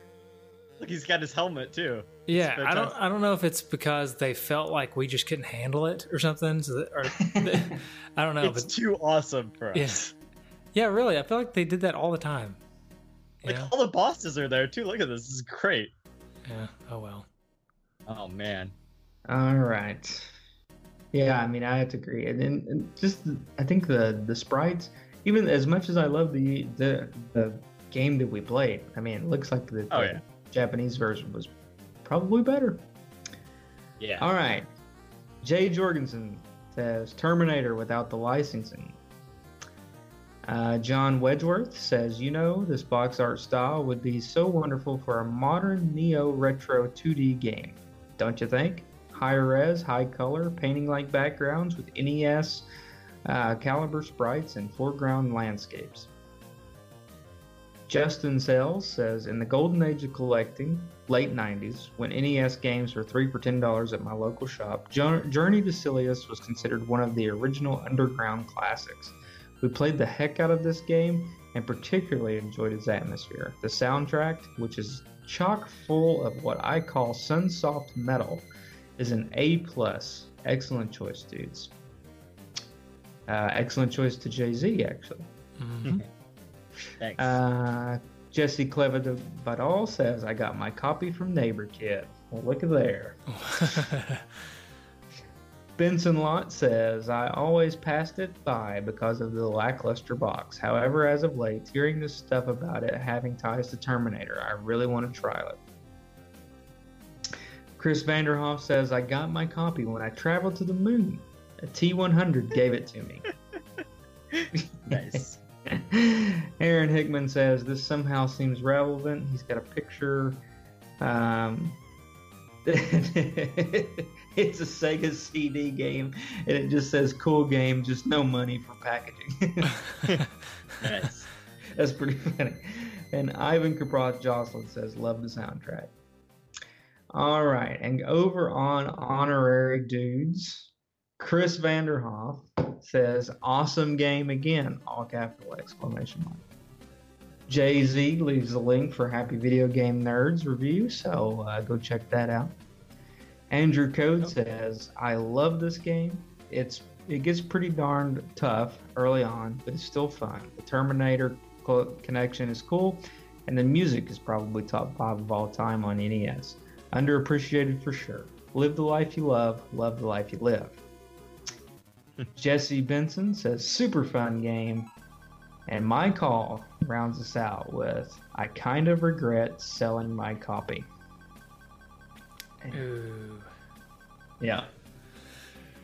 Look, he's got his helmet too. Yeah, I don't. I don't know if it's because they felt like we just couldn't handle it or something. So that, or I don't know, it's but too awesome for us. Yeah. yeah, really, I feel like they did that all the time. Like Yeah. all the bosses are there too. Look at this. This is great. Yeah. Oh well. Oh man. All right. Yeah, I mean, I have to agree, and, and, and just I think the the sprites, even as much as I love the the the game that we played, I mean, it looks like the, Oh, the yeah. Japanese version was probably better. Yeah. All right. Jay Jorgensen says Terminator without the licensing. Uh, John Wedgeworth says, you know, this box art style would be so wonderful for a modern neo retro 2D game. Don't you think? High res, high color, painting like backgrounds with NES uh, caliber sprites and foreground landscapes. Justin Sales says, in the golden age of collecting, late 90s, when NES games were 3 for $10 at my local shop, Journey to Silius was considered one of the original underground classics. We played the heck out of this game and particularly enjoyed its atmosphere. The soundtrack, which is chock full of what I call sunsoft metal, is an A plus. Excellent choice, dudes. Uh, excellent choice to Jay Z, actually. Mhm. Thanks. Uh, Jesse Clever de Badal says, I got my copy from Neighbor Kid. Well, look at there. Benson Lott says, I always passed it by because of the lackluster box. However, as of late, hearing this stuff about it having ties to Terminator, I really want to try it. Chris Vanderhoff says, I got my copy when I traveled to the moon. A T100 gave it to me. nice. Aaron Hickman says this somehow seems relevant. He's got a picture. Um, it's a Sega CD game, and it just says "cool game," just no money for packaging. Nice. That's pretty funny. And Ivan Kaproth Jocelyn says, "Love the soundtrack." All right, and over on honorary dudes, Chris Vanderhoff says, "Awesome game again!" All capital exclamation mark. Jay Z leaves a link for Happy Video Game Nerds review, so uh, go check that out. Andrew Code says, "I love this game. It's it gets pretty darn tough early on, but it's still fun. The Terminator co- connection is cool, and the music is probably top five of all time on NES. Underappreciated for sure. Live the life you love, love the life you live." Jesse Benson says, "Super fun game." And my call rounds us out with, I kind of regret selling my copy. Ooh. Yeah.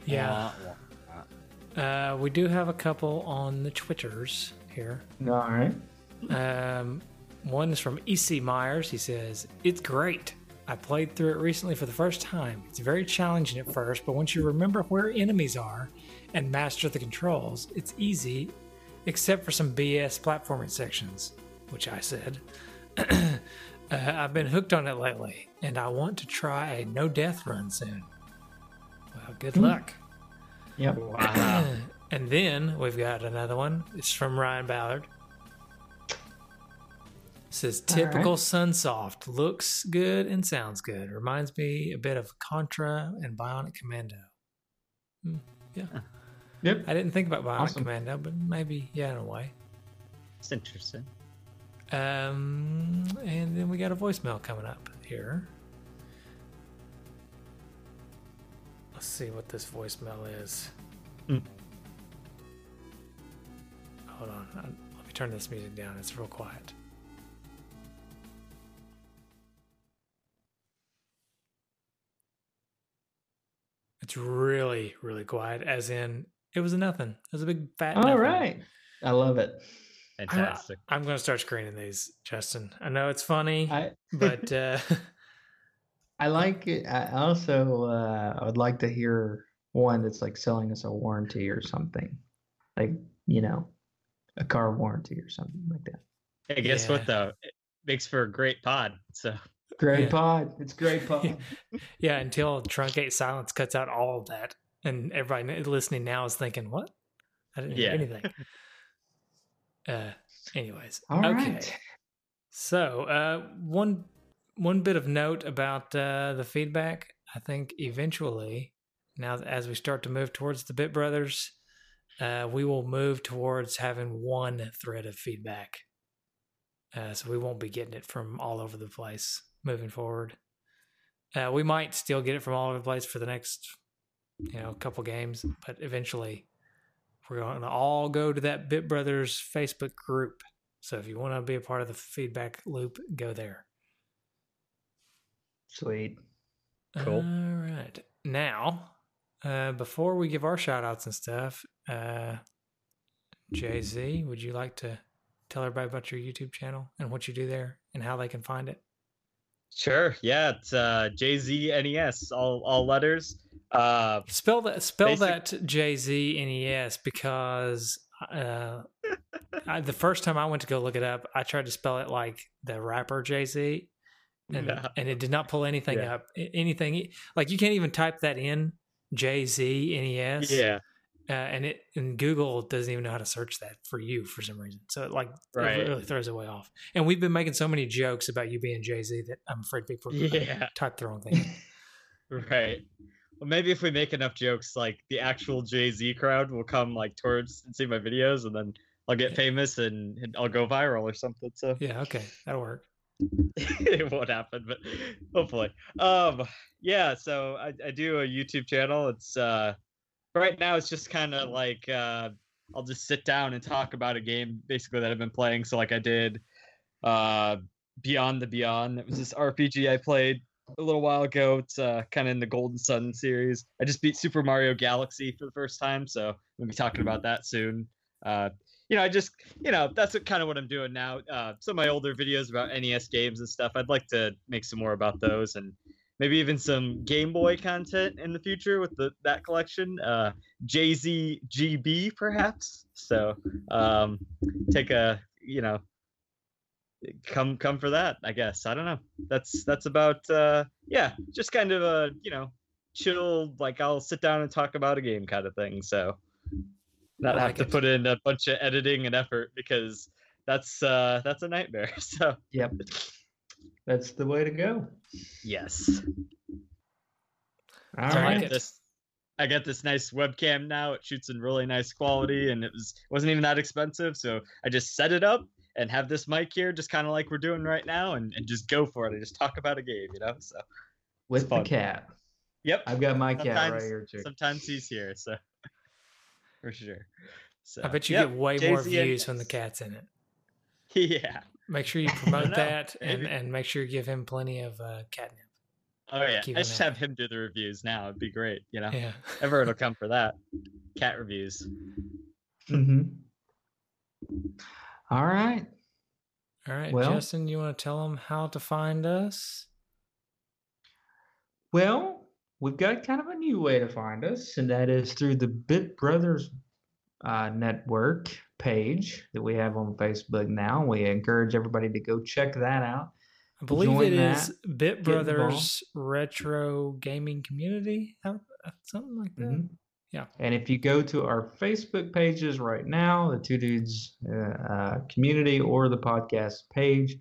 Yeah. Wah, wah. Uh, we do have a couple on the Twitters here. All right. Um, one is from EC Myers. He says, It's great. I played through it recently for the first time. It's very challenging at first, but once you remember where enemies are and master the controls, it's easy, except for some BS platforming sections, which I said. uh, I've been hooked on it lately, and I want to try a no death run soon. Well, good luck. Yep. Wow. And then we've got another one. It's from Ryan Ballard. says All right. typical Sunsoft looks good and sounds good. Reminds me a bit of Contra and Bionic Commando. Hmm, yeah, Yep. I didn't think about Bionic Awesome. Commando, but maybe yeah, in a way. It's interesting. Um, and then we got a voicemail coming up here. Let's see what this voicemail is. Hmm. Hold on. Let me turn this music down. It's real quiet. It's really, really quiet, as in it was a nothing. It was a big fat All nothing. right. I love it. Fantastic. I'm going to start screening these, Justin. I know it's funny, I but uh, I like it. I also uh, I would like to hear one that's like selling us a warranty or something, like you know, a car warranty or something like that. hey, guess yeah. what though? It makes for a great pod. So Great Yeah. pod. It's great pod. yeah, until truncate silence cuts out all of that, and everybody listening now is thinking, "What? I didn't hear Yeah. anything." uh, anyways, All okay. right. So, uh, one one bit of note about uh, the feedback. I think eventually, now as we start to move towards the Bit Brothers, uh, we will move towards having one thread of feedback uh, so we won't be getting it from all over the place moving forward. Uh, we might still get it from all over the place for the next, you know, couple games, but eventually we're going to all go to that Bit Brothers Facebook group. So if you want to be a part of the feedback loop, go there. Sweet. Cool. All right. Now, uh, before we give our shout outs and stuff, uh, Jay Z, would you like to tell everybody about your YouTube channel and what you do there and how they can find it? Sure. Yeah, it's uh, J Z N E S, all all letters. Uh, Spell that. Spell Basic- that Jay Z N E S because uh, I, the first time I went to go look it up, I tried to spell it like the rapper Jay Z, and Yeah. and it did not pull anything Yeah. up. Anything like you can't even type that in J Z N E S. yeah. Uh, and it and Google doesn't even know how to search that for you for some reason. So it like Right. it really throws it way off. And we've been making so many jokes about you being Jay Z that I'm afraid people Yeah. type the wrong thing. Right. Well, maybe if we make enough jokes, like the actual Jay Z crowd will come like towards and see my videos, and then I'll get Yeah. famous and, and I'll go viral or something. So yeah, okay, that'll work. it won't happen, but hopefully. Um, yeah. So I, I do a YouTube channel. It's uh, right now it's just kind of like uh, I'll just sit down and talk about a game basically that I've been playing. So like I did, uh, Beyond the Beyond. It was this RPG I played a little while ago. It's uh, kind of in the Golden Sun series. I just beat Super Mario Galaxy for the first time, so we'll be talking about that soon. Uh, you know, I just, you know, that's kind of what I'm doing now. Uh, some of my older videos about NES games and stuff. I'd like to make some more about those, and maybe even some Game Boy content in the future with the that collection. Uh, Jay Z GB perhaps. So um, take a, you know, come come for that i guess i don't know that's that's about uh yeah just kind of a you know chill like i'll sit down and talk about a game kind of thing so not have to it. put in a bunch of editing and effort because that's uh that's a nightmare so Yep. That's the way to go. yes All I like right. it. this i got this nice webcam now it shoots in really nice quality and it was wasn't even that expensive so i just set it up and have this mic here just kind of like we're doing right now and, and just go for it and just talk about a game you know so With the cat. yep I've got my cat right Sometimes- here too. sometimes he's here so for sure so I bet you yep, get way more Jay-Z views when the cat's in it. yeah Make sure you promote that and, and make sure you give him plenty of uh, catnip. oh yeah. Keep i just have him do the reviews now. It'd be great you know? Yeah. everyone will come for that. Cat reviews. Hmm All right. All right, Well- Justin, you want to tell them how to find us? Well, we've got kind of a new way to find us, and that is through the Bit Brothers uh, network page that we have on Facebook now. We encourage everybody to go check that out. I believe Join it that, is Bit. Brothers Retro Gaming Community, uh, something like that. Mhm. Yeah. And if you go to our Facebook pages right now, the Two Dudes uh, uh, community or the podcast page,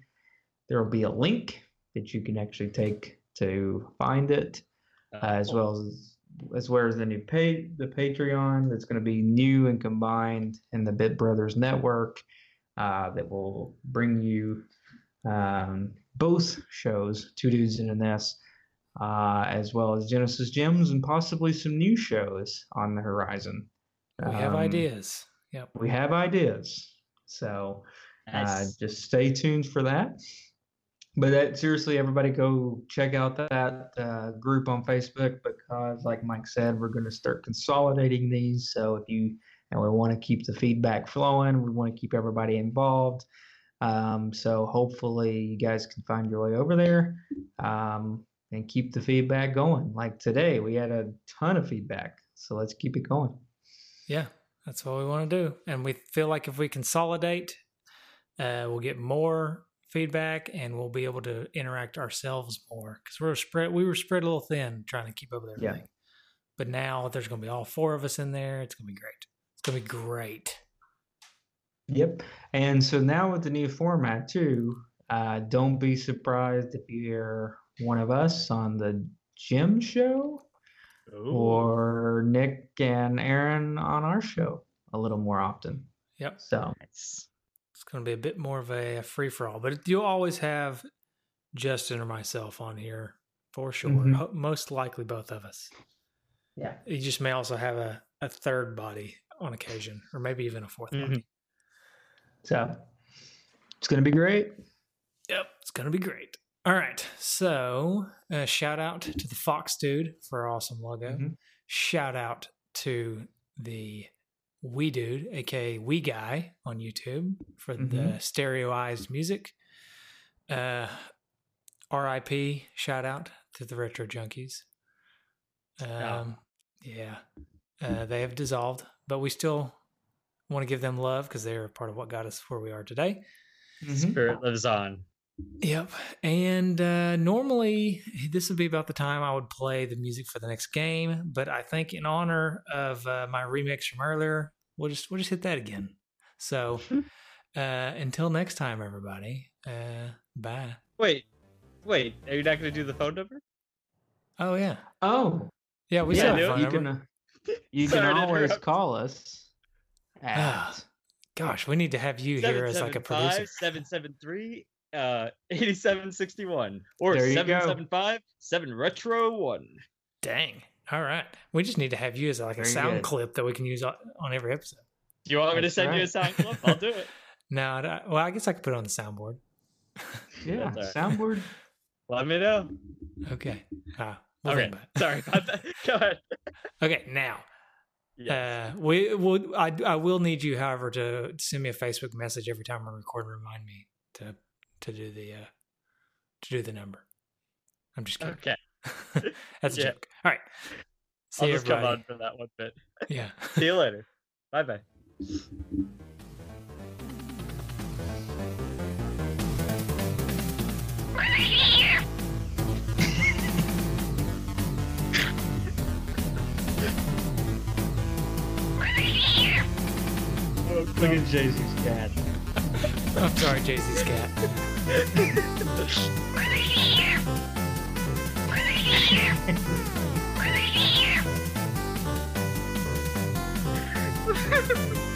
there will be a link that you can actually take to find it, uh, as well as as well as the new page, the Patreon that's going to be new and combined in the Bit Brothers network uh, that will bring you um, both shows, Two Dudes in an NES, uh, as well as Genesis Gems and possibly some new shows on the horizon. We have Um, ideas. Yep. We have ideas. So uh, just stay tuned for that. But that seriously, everybody go check out that uh, group on Facebook because, like Mike said, we're going to start consolidating these. So if you and we want to keep the feedback flowing, we want to keep everybody involved. Um, so hopefully, you guys can find your way over there um, and keep the feedback going. Like today, we had a ton of feedback, so let's keep it going. Yeah, that's what we want to do. And we feel like if we consolidate, uh, we'll get more feedback and we'll be able to interact ourselves more because we're spread. We were spread a little thin trying to keep up with Yeah. everything. But now there's going to be all four of us in there. It's going to be great. It's going to be great. Yep. And so now with the new format too, uh, don't be surprised if you hear one of us on the gym show Ooh. or Nick and Aaron on our show a little more often. Yep. So Nice. It's going to be a bit more of a, free for all, but you'll always have Justin or myself on here for sure. Mhm. Ho- Most likely both of us. Yeah. You just may also have a, a third body on occasion, or maybe even a 4th Mhm. body. So it's gonna be great. Yep, it's gonna be great. All right, so uh, shout out to the Fox Dude for our awesome logo. Mhm. Shout out to the Wee Dude, aka We Guy, on YouTube for the Mhm. stereoized music. Uh, R.I.P. Shout out to the Retro Junkies. Um, yeah, uh, they have dissolved, but we still want to give them love because they're part of what got us where we are today. Mhm. Spirit lives on. Yep. And uh, normally this would be about the time I would play the music for the next game, but I think in honor of uh, my remix from earlier, we'll just we'll just hit that again. So uh, until next time, everybody. Uh, bye. Wait, wait. Are you not going to do the phone number? Oh yeah, Oh, yeah. We Yeah, still dude, have phone you number. can you can always interrupt. call us Ah, at Gosh, we need to have you here as like a producer. 773 uh 8761 or There 775 7 retro 1. Dang. All right. We just need to have you as like a Very sound good. clip that we can use on, on every episode. Do you want me to That's send you a sound clip? I'll do it. No, I well, I guess I could put it on the soundboard. yeah That's soundboard. Let me know. Okay. Ah, we'll Okay. think about it. Sorry about that. Go ahead. Okay, now Yes. Uh, we will. I, I will need you, however, to send me a Facebook message every time I record and remind me to to do the uh, to do the number. I'm just kidding. okay. That's a Yeah. joke. All right. See I'll you, just come on for that one bit. Yeah. See you later. Bye bye. Look at Jay-Z's cat. I'm sorry, Z's cat. Bye.